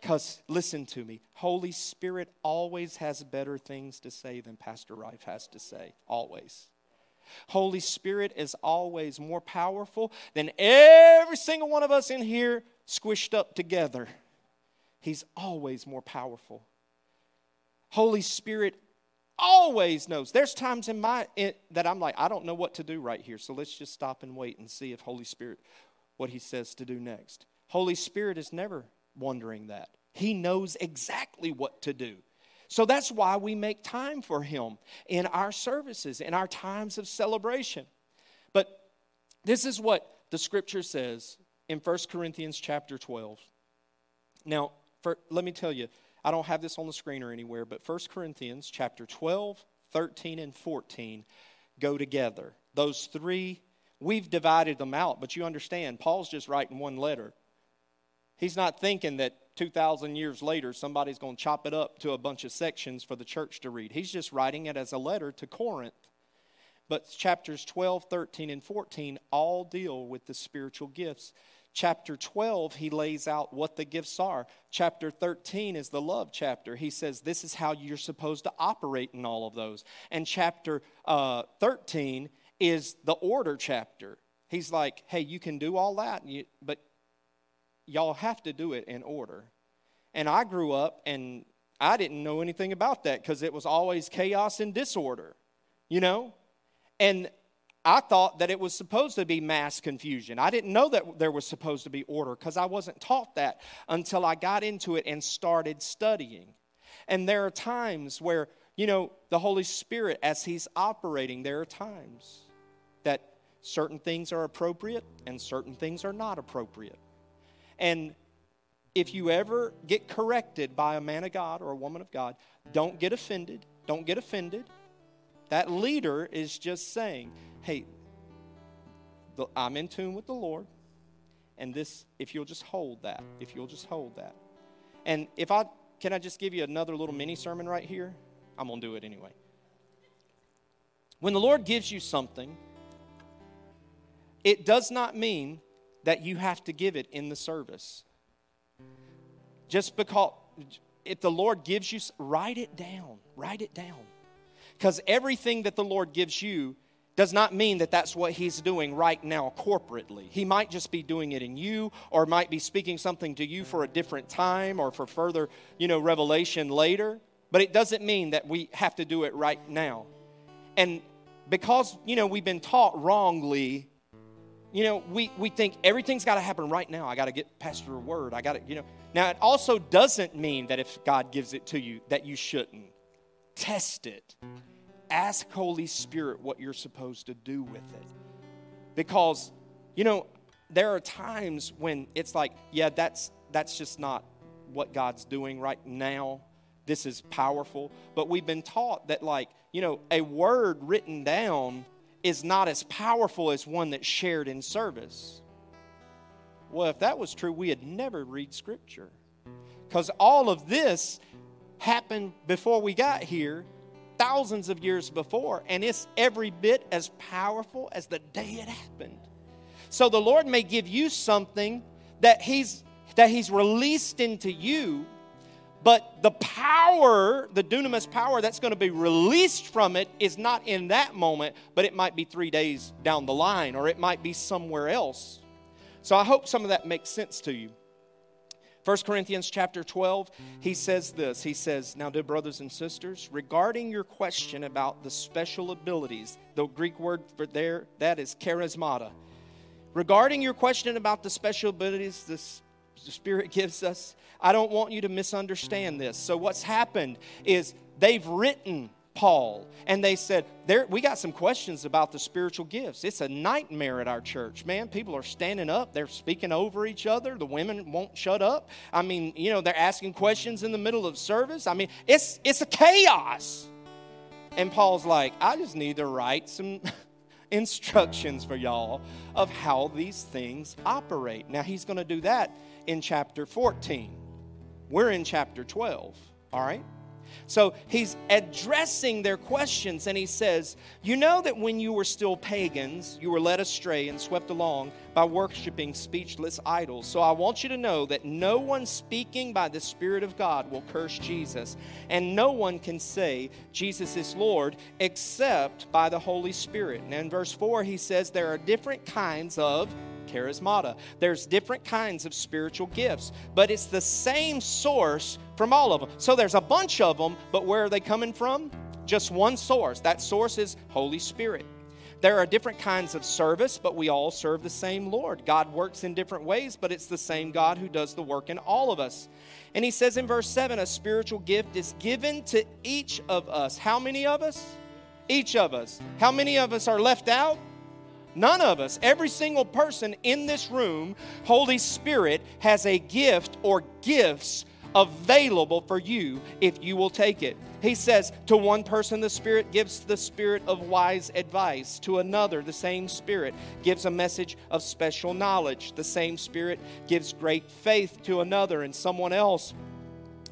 Because listen to me, Holy Spirit always has better things to say than Pastor Rife has to say. Always. Holy Spirit is always more powerful than every single one of us in here squished up together. He's always more powerful. Holy Spirit always knows. There's times in my in, that I'm like, I don't know what to do right here. So let's just stop and wait and see if Holy Spirit what he says to do next. Holy Spirit is never wondering that. He knows exactly what to do. So that's why we make time for him in our services, in our times of celebration. But this is what the scripture says in 1 Corinthians chapter 12. Now, for, let me tell you, I don't have this on the screen or anywhere, but 1 Corinthians chapter 12, 13, and 14 go together. Those three, we've divided them out, but you understand, Paul's just writing one letter. He's not thinking that 2,000 years later somebody's going to chop it up to a bunch of sections for the church to read. He's just writing it as a letter to Corinth. But chapters 12, 13, and 14 all deal with the spiritual gifts. Chapter 12, he lays out what the gifts are. Chapter 13 is the love chapter. He says this is how you're supposed to operate in all of those. And chapter uh, 13 is the order chapter. He's like, hey, you can do all that, but y'all have to do it in order. And I grew up and I didn't know anything about that because it was always chaos and disorder, you know? And I thought that it was supposed to be mass confusion. I didn't know that there was supposed to be order because I wasn't taught that until I got into it and started studying. And there are times where, you know, the Holy Spirit, as He's operating, there are times that certain things are appropriate and certain things are not appropriate. And if you ever get corrected by a man of God or a woman of God, don't get offended. Don't get offended. That leader is just saying, hey, the, I'm in tune with the Lord. And this, if you'll just hold that, if you'll just hold that. And if I, can I just give you another little mini sermon right here? I'm going to do it anyway. When the Lord gives you something, it does not mean that you have to give it in the service. Just because, if the Lord gives you, write it down. Write it down. Because everything that the Lord gives you does not mean that that's what he's doing right now corporately. He might just be doing it in you or might be speaking something to you for a different time or for further, you know, revelation later, but it doesn't mean that we have to do it right now. And because, you know, we've been taught wrongly, you know, we, we think everything's got to happen right now. I got to get pastor a word. I got to, you know. Now, it also doesn't mean that if God gives it to you that you shouldn't. Test it ask Holy Spirit what you're supposed to do with it. Because, you know, there are times when it's like, yeah, that's that's just not what God's doing right now. This is powerful. But we've been taught that, like, you know, a word written down is not as powerful as one that's shared in service. Well, if that was true, we'd never read Scripture. Because all of this happened before we got here thousands of years before, and it's every bit as powerful as the day it happened. So the Lord may give you something that He's that He's released into you, but the power, the dunamis power that's going to be released from it is not in that moment, but it might be three days down the line, or it might be somewhere else. So I hope some of that makes sense to you. 1 Corinthians chapter 12, he says this. He says, Now, dear brothers and sisters, regarding your question about the special abilities, the Greek word for there, that is charismata. Regarding your question about the special abilities this the Spirit gives us, I don't want you to misunderstand this. So, what's happened is they've written Paul. And they said, there, We got some questions about the spiritual gifts. It's a nightmare at our church, man. People are standing up, they're speaking over each other. The women won't shut up. I mean, you know, they're asking questions in the middle of service. I mean, it's, it's a chaos. And Paul's like, I just need to write some instructions for y'all of how these things operate. Now, he's going to do that in chapter 14. We're in chapter 12, all right? So he's addressing their questions and he says, You know that when you were still pagans, you were led astray and swept along by worshiping speechless idols. So I want you to know that no one speaking by the Spirit of God will curse Jesus, and no one can say Jesus is Lord except by the Holy Spirit. And in verse 4, he says, There are different kinds of charismata. There's different kinds of spiritual gifts, but it's the same source from all of them. So there's a bunch of them, but where are they coming from? Just one source. That source is Holy Spirit. There are different kinds of service, but we all serve the same Lord. God works in different ways, but it's the same God who does the work in all of us. And he says in verse 7 a spiritual gift is given to each of us. How many of us? Each of us. How many of us are left out? None of us, every single person in this room, Holy Spirit has a gift or gifts available for you if you will take it. He says, To one person, the Spirit gives the spirit of wise advice. To another, the same Spirit gives a message of special knowledge. The same Spirit gives great faith to another, and someone else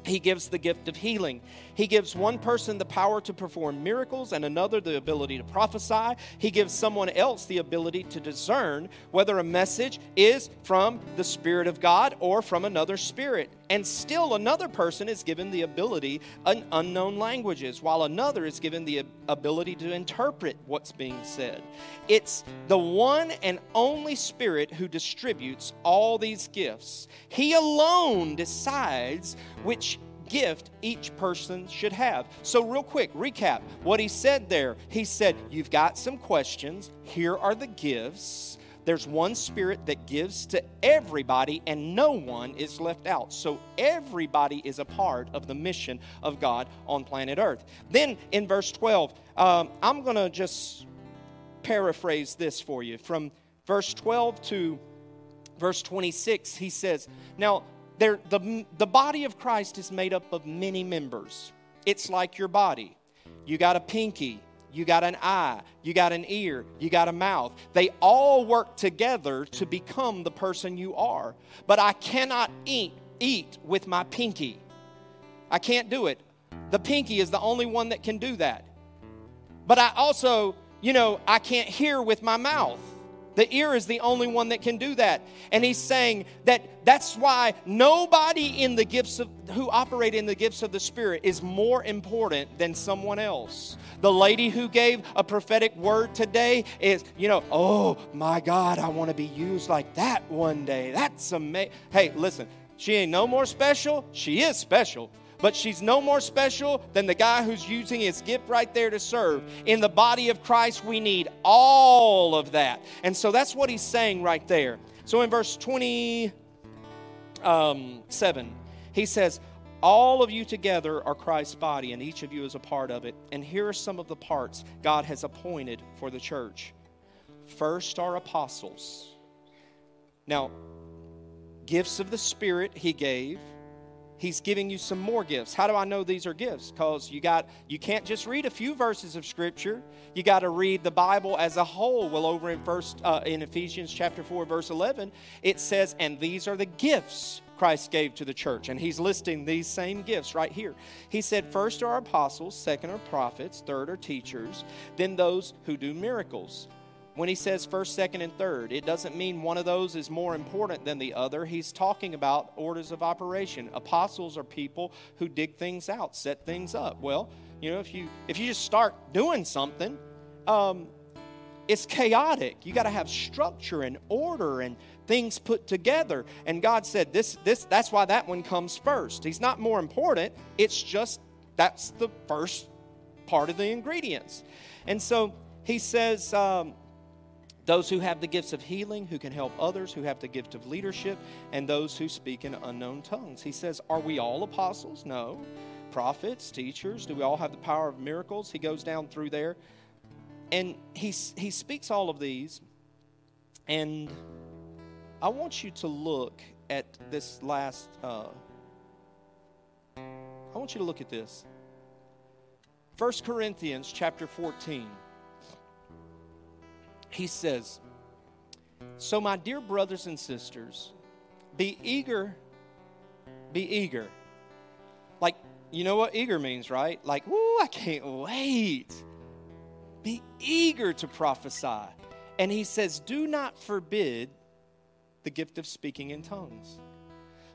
he gives the gift of healing. He gives one person the power to perform miracles and another the ability to prophesy. He gives someone else the ability to discern whether a message is from the Spirit of God or from another spirit. And still another person is given the ability in unknown languages, while another is given the ability to interpret what's being said. It's the one and only Spirit who distributes all these gifts. He alone decides which gift each person should have. So, real quick, recap what he said there. He said, You've got some questions. Here are the gifts. There's one spirit that gives to everybody, and no one is left out. So, everybody is a part of the mission of God on planet Earth. Then in verse 12, um, I'm going to just paraphrase this for you. From verse 12 to verse 26, he says, Now, the, the body of Christ is made up of many members. It's like your body. You got a pinky, you got an eye, you got an ear, you got a mouth. They all work together to become the person you are. But I cannot eat, eat with my pinky. I can't do it. The pinky is the only one that can do that. But I also, you know, I can't hear with my mouth. The ear is the only one that can do that. And he's saying that that's why nobody in the gifts of who operate in the gifts of the Spirit is more important than someone else. The lady who gave a prophetic word today is, you know, oh my God, I want to be used like that one day. That's amazing. Hey, listen, she ain't no more special. She is special but she's no more special than the guy who's using his gift right there to serve. In the body of Christ, we need all of that. And so that's what he's saying right there. So in verse 27, um, he says, all of you together are Christ's body, and each of you is a part of it. And here are some of the parts God has appointed for the church. First are apostles. Now, gifts of the Spirit he gave he's giving you some more gifts. How do I know these are gifts? Because you got you can't just read a few verses of scripture. You got to read the Bible as a whole. Well, over in first uh, in Ephesians chapter four, verse eleven, it says, "And these are the gifts Christ gave to the church." And he's listing these same gifts right here. He said, first are apostles, second are prophets, third are teachers, then those who do miracles." When he says first, second, and third, it doesn't mean one of those is more important than the other. He's talking about orders of operation. Apostles are people who dig things out, set things up. Well, you know, if you if you just start doing something, um, it's chaotic. You got to have structure and order and things put together. And God said, "This, this, that's why that one comes first. He's not more important. It's just that's the first part of the ingredients." And so He says. Um, those who have the gifts of healing, who can help others, who have the gift of leadership, and those who speak in unknown tongues. He says, Are we all apostles? No. Prophets, teachers, do we all have the power of miracles? He goes down through there. And he, he speaks all of these. And I want you to look at this last, uh, I want you to look at this. 1 Corinthians chapter 14 he says, So, my dear brothers and sisters, be eager, be eager. Like, you know what eager means, right? Like, whoo, I can't wait. Be eager to prophesy. And he says, do not forbid the gift of speaking in tongues.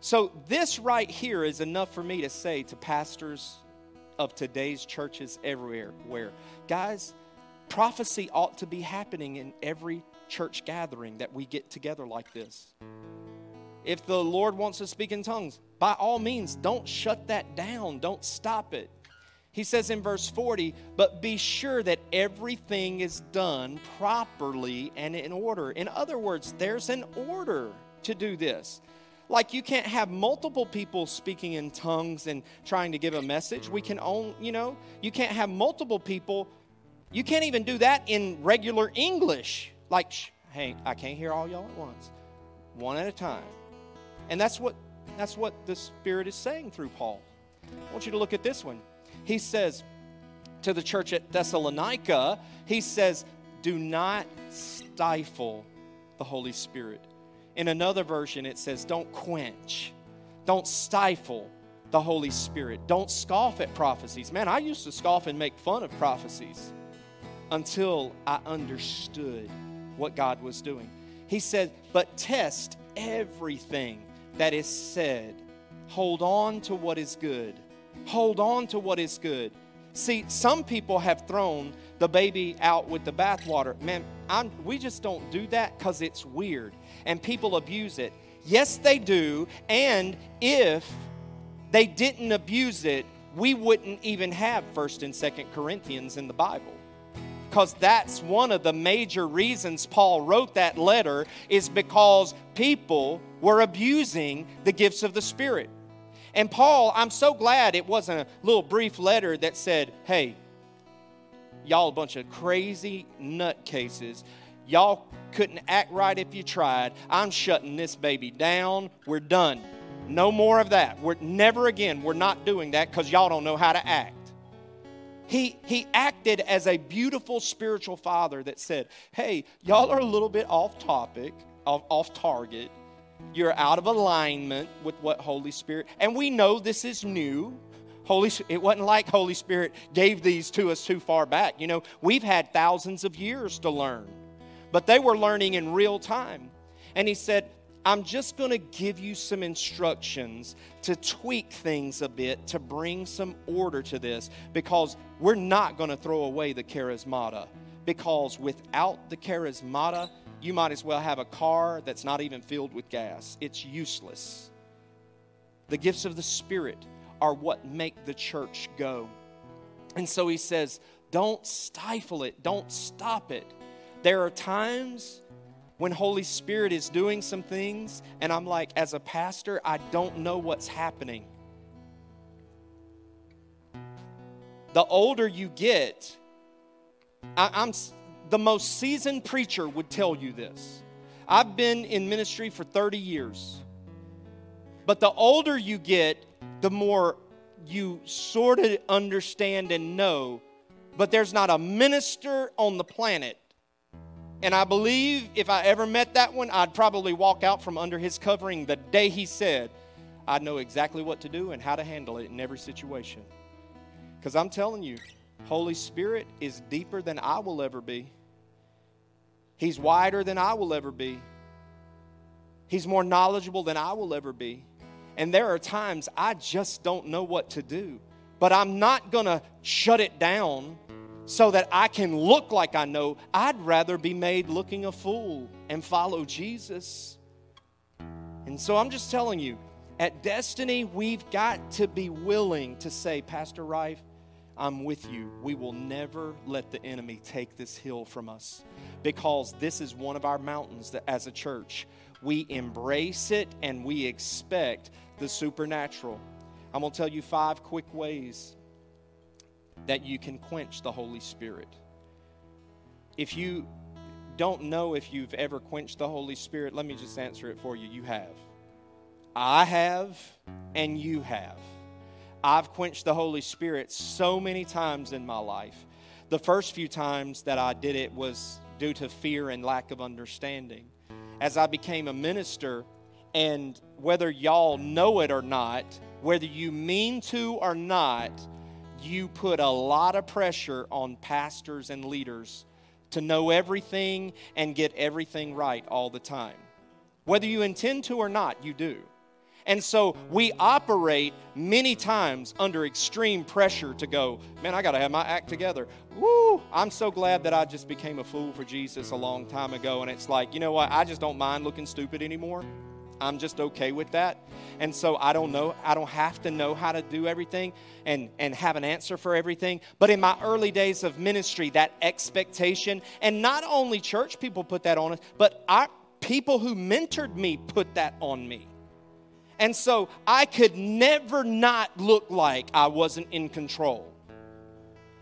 So, this right here is enough for me to say to pastors of today's churches everywhere. Where, guys, prophecy ought to be happening in every church gathering that we get together like this. If the Lord wants to speak in tongues, by all means, don't shut that down, don't stop it. He says in verse 40, but be sure that everything is done properly and in order. In other words, there's an order to do this. Like you can't have multiple people speaking in tongues and trying to give a message. We can own, you know, you can't have multiple people. You can't even do that in regular English. Like, hey, I can't hear all y'all at once. One at a time. And that's what that's what the Spirit is saying through Paul. I want you to look at this one. He says to the church at Thessalonica, he says, Do not stifle the Holy Spirit. In another version, it says, Don't quench, don't stifle the Holy Spirit. Don't scoff at prophecies. Man, I used to scoff and make fun of prophecies until I understood what God was doing. He said, But test everything that is said. Hold on to what is good. Hold on to what is good. See, some people have thrown the baby out with the bathwater. Man, I'm, we just don't do that because it's weird and people abuse it. Yes, they do. And if they didn't abuse it, we wouldn't even have 1st and 2nd Corinthians in the Bible because that's one of the major reasons Paul wrote that letter is because people were abusing the gifts of the Spirit. And Paul, I'm so glad it wasn't a little brief letter that said, hey, y'all a bunch of crazy nutcases. Y'all couldn't act right if you tried. I'm shutting this baby down. We're done. No more of that. We're never again. We're not doing that because y'all don't know how to act. He, he acted as a beautiful spiritual father that said, Hey, y'all are a little bit off topic, off, off target. You're out of alignment with what Holy Spirit, and we know this is new. Holy, it wasn't like Holy Spirit gave these to us too far back. You know, we've had thousands of years to learn, but they were learning in real time. And he said, I'm just going to give you some instructions to tweak things a bit to bring some order to this because we're not going to throw away the charismata. Because without the charismata, you might as well have a car that's not even filled with gas. It's useless. The gifts of the Spirit are what make the church go. And so he says, don't stifle it, don't stop it. There are times when Holy Spirit is doing some things, and I'm like, as a pastor, I don't know what's happening. The older you get, I, I'm the most seasoned preacher would tell you this. I've been in ministry for 30 years. But the older you get, the more you sort of understand and know. But there's not a minister on the planet and I believe if I ever met that one, I'd probably walk out from under his covering the day he said, I'd know exactly what to do and how to handle it in every situation. Because I'm telling you, Holy Spirit is deeper than I will ever be. He's wider than I will ever be. He's more knowledgeable than I will ever be. And there are times I just don't know what to do. But I'm not going to shut it down so that I can look like I know. I'd rather be made looking a fool and follow Jesus. And so I'm just telling you, at Destiny, we've got to be willing to say, Pastor Rife, I'm with you. We will never let the enemy take this hill from us because this is one of our mountains that as a church, we embrace it and we expect the supernatural. I'm going to tell you five quick ways that you can quench the Holy Spirit. If you don't know if you've ever quenched the Holy Spirit, let me just answer it for you. You have. I have, and you have. I've quenched the Holy Spirit so many times in my life. The first few times that I did it was due to fear and lack of understanding. As I became a minister, and whether y'all know it or not, whether you mean to or not, you put a lot of pressure on pastors and leaders to know everything and get everything right all the time. Whether you intend to or not, you do. And so we operate many times under extreme pressure to go, man, I got to have my act together. Woo! I'm so glad that I just became a fool for Jesus a long time ago. And it's like, you know what? I just don't mind looking stupid anymore. I'm just okay with that. And so I don't know, I don't have to know how to do everything and, and have an answer for everything. But in my early days of ministry, that expectation, and not only church people put that on us, but our people who mentored me put that on me. And so I could never not look like I wasn't in control.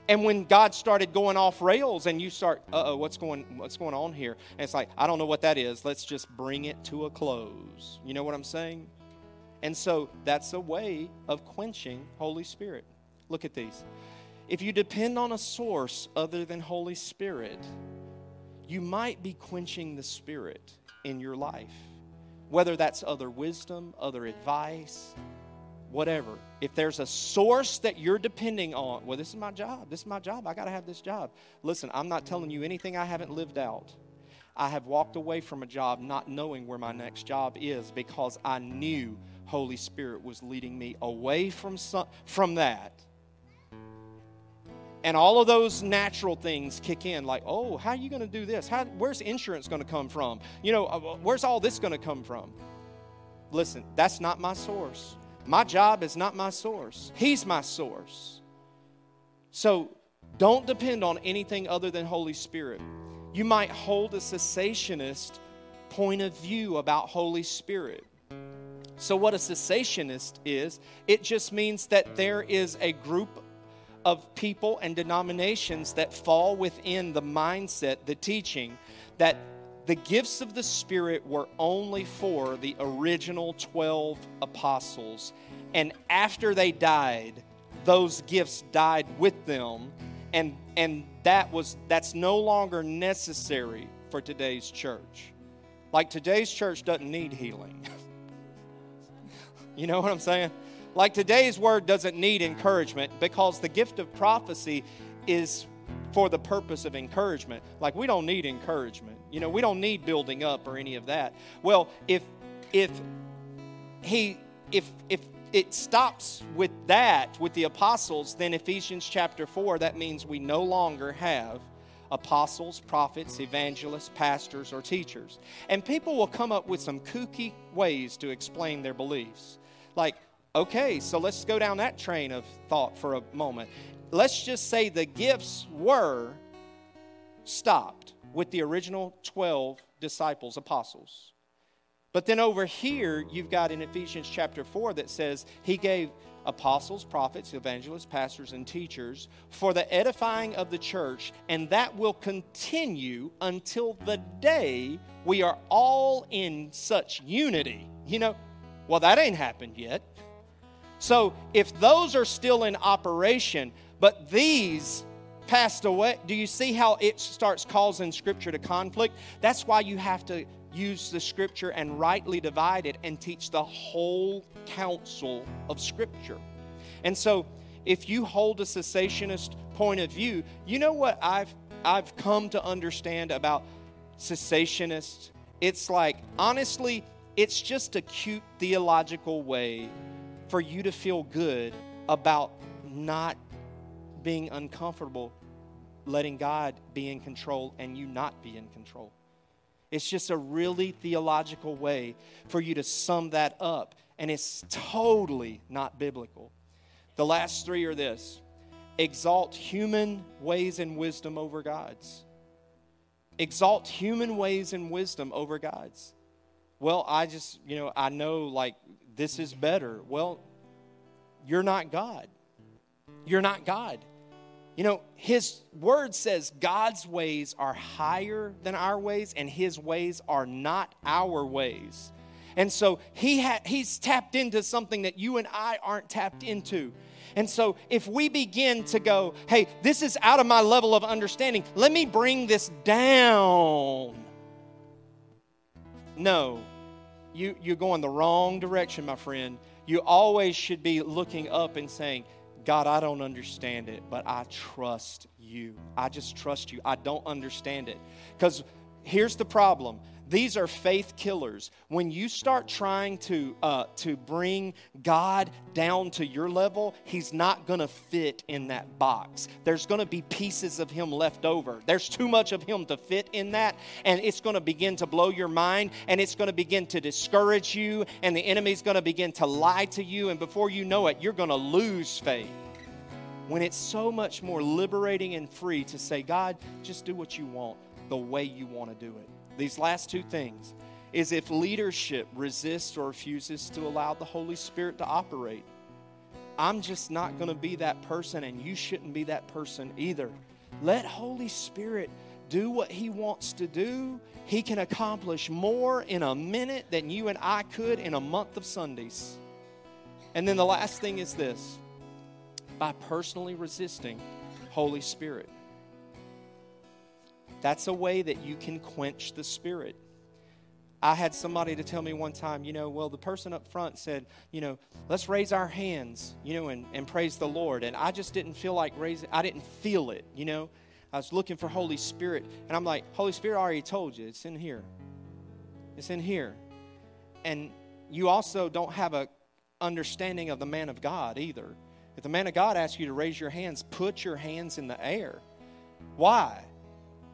And when God started going off rails and you start, uh oh, what's going, what's going on here? And it's like, I don't know what that is. Let's just bring it to a close. You know what I'm saying? And so that's a way of quenching Holy Spirit. Look at these. If you depend on a source other than Holy Spirit, you might be quenching the Spirit in your life whether that's other wisdom, other advice, whatever. If there's a source that you're depending on, well, this is my job. This is my job. I got to have this job. Listen, I'm not telling you anything I haven't lived out. I have walked away from a job not knowing where my next job is because I knew Holy Spirit was leading me away from some, from that and all of those natural things kick in like oh how are you going to do this how, where's insurance going to come from you know uh, where's all this going to come from listen that's not my source my job is not my source. He's my source. So don't depend on anything other than holy spirit. You might hold a cessationist point of view about holy spirit. So what a cessationist is it just means that there is a group of people and denominations that fall within the mindset, the teaching that the gifts of the Spirit were only for the original 12 apostles. And after they died, those gifts died with them. And, and that was that's no longer necessary for today's church. Like today's church doesn't need healing. you know what I'm saying? Like today's word doesn't need encouragement because the gift of prophecy is for the purpose of encouragement. Like we don't need encouragement. You know, we don't need building up or any of that. Well, if if he if if it stops with that with the apostles, then Ephesians chapter 4 that means we no longer have apostles, prophets, evangelists, pastors, or teachers. And people will come up with some kooky ways to explain their beliefs. Like, Okay, so let's go down that train of thought for a moment. Let's just say the gifts were stopped with the original 12 disciples, apostles. But then over here, you've got in Ephesians chapter 4 that says he gave apostles, prophets, evangelists, pastors, and teachers for the edifying of the church, and that will continue until the day we are all in such unity. You know, well, that ain't happened yet. So if those are still in operation, but these passed away, do you see how it starts causing Scripture to conflict? That's why you have to use the Scripture and rightly divide it and teach the whole counsel of Scripture. And so if you hold a cessationist point of view, you know what I've I've come to understand about cessationists? It's like honestly, it's just a cute theological way for you to feel good about not being uncomfortable, letting God be in control and you not be in control. It's just a really theological way for you to sum that up, and it's totally not biblical. The last three are this exalt human ways and wisdom over God's. Exalt human ways and wisdom over God's. Well, I just, you know, I know like this is better. Well, you're not God. You're not God. You know, his word says God's ways are higher than our ways, and his ways are not our ways. And so he ha- he's tapped into something that you and I aren't tapped into. And so if we begin to go, hey, this is out of my level of understanding, let me bring this down. No, you, you're going the wrong direction, my friend. You always should be looking up and saying, God, I don't understand it, but I trust you. I just trust you. I don't understand it. Because here's the problem these are faith killers. When you start trying to, uh, to bring God down to your level, He's not going to fit in that box. There's going to be pieces of Him left over. There's too much of Him to fit in that, and it's going to begin to blow your mind, and it's going to begin to discourage you, and the enemy's going to begin to lie to you, and before you know it, you're going to lose faith when it's so much more liberating and free to say, God, just do what you want the way you want to do it. These last two things is if leadership resists or refuses to allow the Holy Spirit to operate. I'm just not going to be that person, and you shouldn't be that person either. Let Holy Spirit do what He wants to do. He can accomplish more in a minute than you and I could in a month of Sundays. And then the last thing is this by personally resisting Holy Spirit. That's a way that you can quench the Spirit. I had somebody to tell me one time, you know, well, the person up front said, you know, let's raise our hands, you know, and, and praise the Lord. And I just didn't feel like raising, I didn't feel it, you know. I was looking for Holy Spirit. And I'm like, Holy Spirit I already told you, it's in here. It's in here. And you also don't have a understanding of the man of God either. If the man of God asks you to raise your hands, put your hands in the air. Why?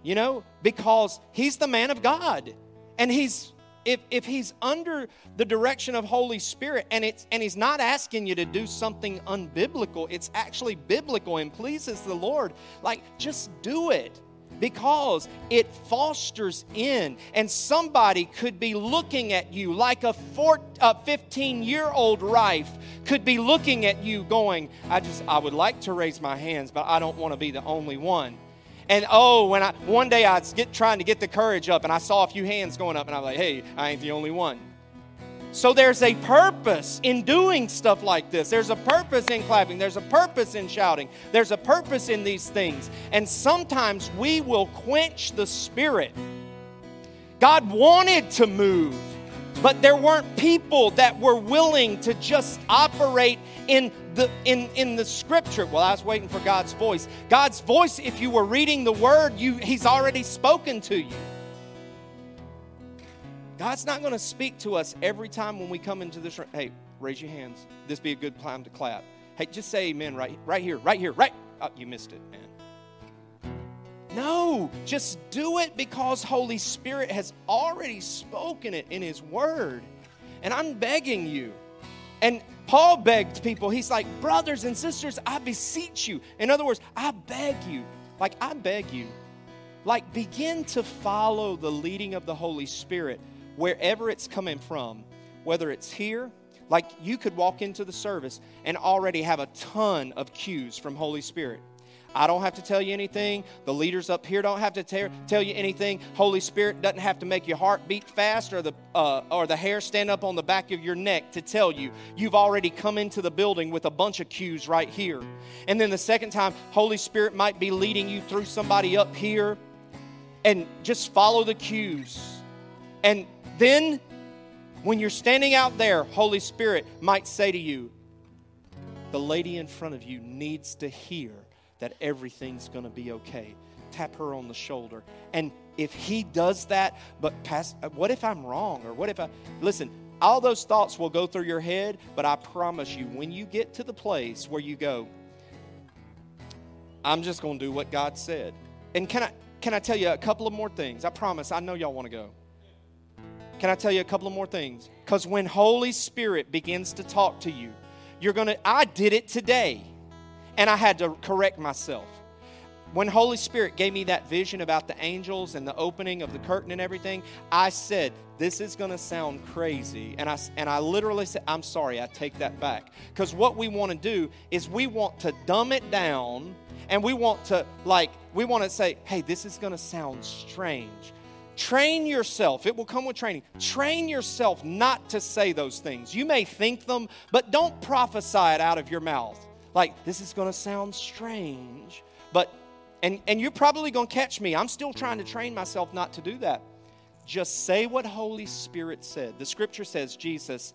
You know, because he's the man of God. And he's if, if he's under the direction of Holy Spirit and it's and he's not asking you to do something unbiblical, it's actually biblical and pleases the Lord, like just do it because it fosters in. And somebody could be looking at you like a 15 year old rife could be looking at you going i just i would like to raise my hands but i don't want to be the only one and oh, when I one day I get, trying to get the courage up and I saw a few hands going up and I was like, hey, I ain't the only one. So there's a purpose in doing stuff like this. There's a purpose in clapping. There's a purpose in shouting. There's a purpose in these things. And sometimes we will quench the spirit. God wanted to move, but there weren't people that were willing to just operate in the in in the scripture. Well i was waiting for god's voice. God's voice if you were reading the word you he's already spoken to you. God's not going to speak to us every time when we come into this room. Hey raise your hands. This be a good time to clap. Hey just say amen right right here right here right. Oh, you missed it man no, just do it because Holy Spirit has already spoken it in His Word. And I'm begging you. And Paul begged people, he's like, Brothers and sisters, I beseech you. In other words, I beg you. Like, I beg you. Like, begin to follow the leading of the Holy Spirit wherever it's coming from, whether it's here, like you could walk into the service and already have a ton of cues from Holy Spirit. I don't have to tell you anything. The leaders up here don't have to te- tell you anything. Holy Spirit doesn't have to make your heart beat fast or the, uh, or the hair stand up on the back of your neck to tell you. You've already come into the building with a bunch of cues right here. And then the second time, Holy Spirit might be leading you through somebody up here and just follow the cues. And then when you're standing out there, Holy Spirit might say to you, the lady in front of you needs to hear that everything's going to be okay. Tap her on the shoulder. And if he does that, but pass, what if I'm wrong? Or what if I, listen, all those thoughts will go through your head, but I promise you, when you get to the place where you go, I'm just going to do what God said. And can I, can I tell you a couple of more things? I promise, I know y'all want to go. Can I tell you a couple of more things? Because when Holy Spirit begins to talk to you, you're going to, I did it today and I had to correct myself. When Holy Spirit gave me that vision about the angels and the opening of the curtain and everything, I said, This is going to sound crazy. And I, and I literally said, I'm sorry, I take that back. Because what we want to do is we want to dumb it down and we want to, like, we want to say, Hey, this is going to sound strange. Train yourself. It will come with training. Train yourself not to say those things. You may think them, but don't prophesy it out of your mouth like this is going to sound strange but and and you're probably going to catch me i'm still trying to train myself not to do that Just say what Holy Spirit said. The scripture says Jesus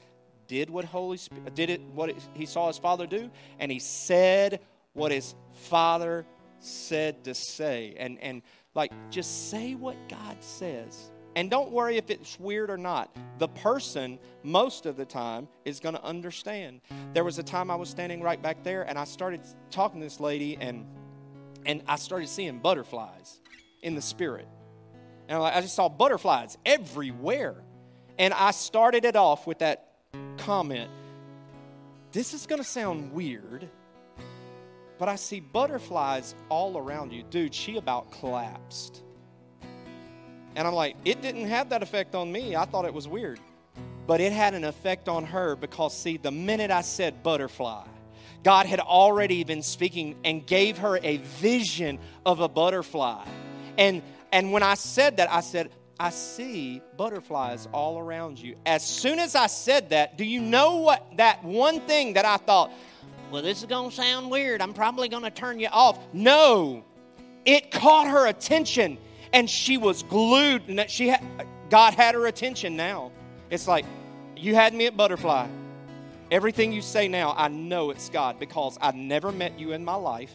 did what Holy Spirit did it what he saw his father do, and he said what his father said to say. And and like just say what God says. And don't worry if it's weird or not. The person, most of the time, is going to understand. There was a time I was standing right back there and I started talking to this lady and and I started seeing butterflies in the spirit. And I just saw butterflies everywhere. And I started it off with that comment This is going to sound weird, but I see butterflies all around you. Dude, she about collapsed. And I'm like, It didn't have that effect on me. I thought it was weird. But it had an effect on her because, see, the minute I said butterfly, God had already been speaking and gave her a vision of a butterfly. And and when I said that, I said, I see butterflies all around you. As soon as I said that, do you know what that one thing that I thought, well, this is going to sound weird. I'm probably going to turn you off. No. It caught her attention and she was glued and she had, God had her attention now. It's like you had me at butterfly. Everything you say now, I know it's God because I never met you in my life.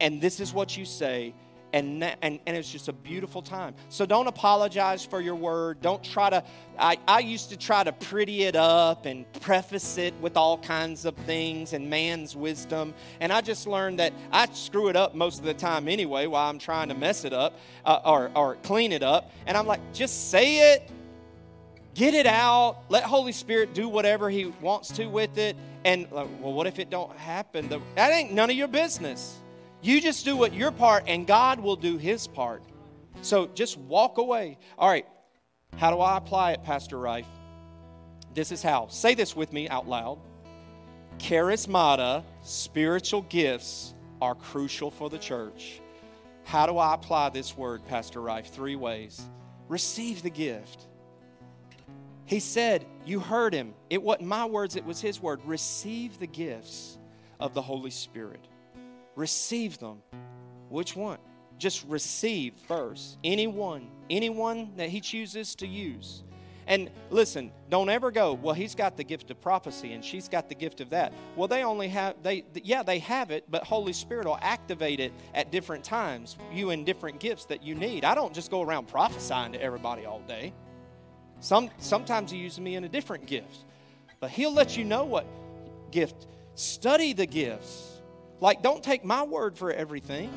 And this is what you say and, and, and it's just a beautiful time. So don't apologize for your word. Don't try to, I, I used to try to pretty it up and preface it with all kinds of things and man's wisdom. And I just learned that I screw it up most of the time anyway while I'm trying to mess it up uh, or, or clean it up. And I'm like, just say it, get it out, let Holy Spirit do whatever He wants to with it. And, like, well, what if it don't happen? That ain't none of your business. You just do what your part, and God will do his part. So just walk away. All right, how do I apply it, Pastor Rife? This is how. Say this with me out loud. Charismata, spiritual gifts, are crucial for the church. How do I apply this word, Pastor Rife? Three ways. Receive the gift. He said, You heard him. It wasn't my words, it was his word. Receive the gifts of the Holy Spirit. Receive them. Which one? Just receive first. Anyone, anyone that he chooses to use. And listen, don't ever go, well, he's got the gift of prophecy and she's got the gift of that. Well, they only have, they, yeah, they have it, but Holy Spirit will activate it at different times, you in different gifts that you need. I don't just go around prophesying to everybody all day. Some, sometimes he uses me in a different gift, but he'll let you know what gift. Study the gifts like, don't take my word for everything.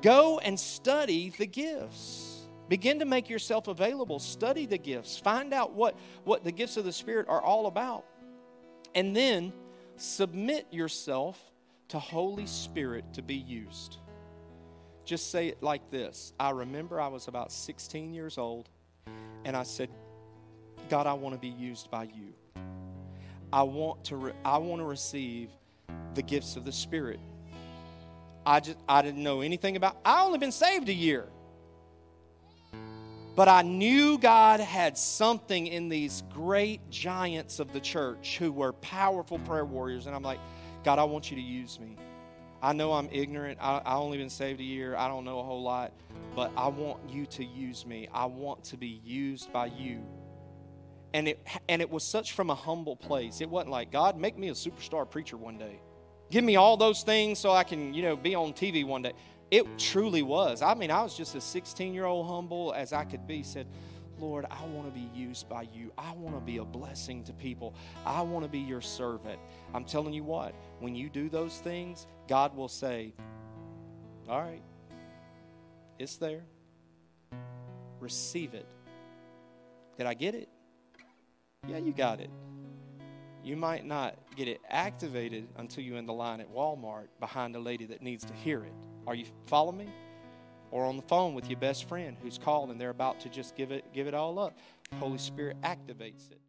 Go and study the gifts. Begin to make yourself available. Study the gifts. Find out what, what the gifts of the Spirit are all about. And then submit yourself to Holy Spirit to be used. Just say it like this I remember I was about 16 years old, and I said, God, I want to be used by you. I want to, re- I want to receive the gifts of the Spirit. I just I didn't know anything about. I only been saved a year. But I knew God had something in these great giants of the church who were powerful prayer warriors. And I'm like, God, I want you to use me. I know I'm ignorant. I, I only been saved a year. I don't know a whole lot. But I want you to use me. I want to be used by you. And it, and it was such from a humble place. It wasn't like, God, make me a superstar preacher one day. Give me all those things so I can, you know, be on TV one day. It truly was. I mean, I was just a 16 year old humble as I could be, said, Lord, I want to be used by you. I want to be a blessing to people. I want to be your servant. I'm telling you what, when you do those things, God will say, All right, it's there. Receive it. Did I get it? Yeah, you got it you might not get it activated until you're in the line at Walmart behind a lady that needs to hear it. Are you following me? Or on the phone with your best friend who's calling and they're about to just give it give it all up. Holy Spirit activates it.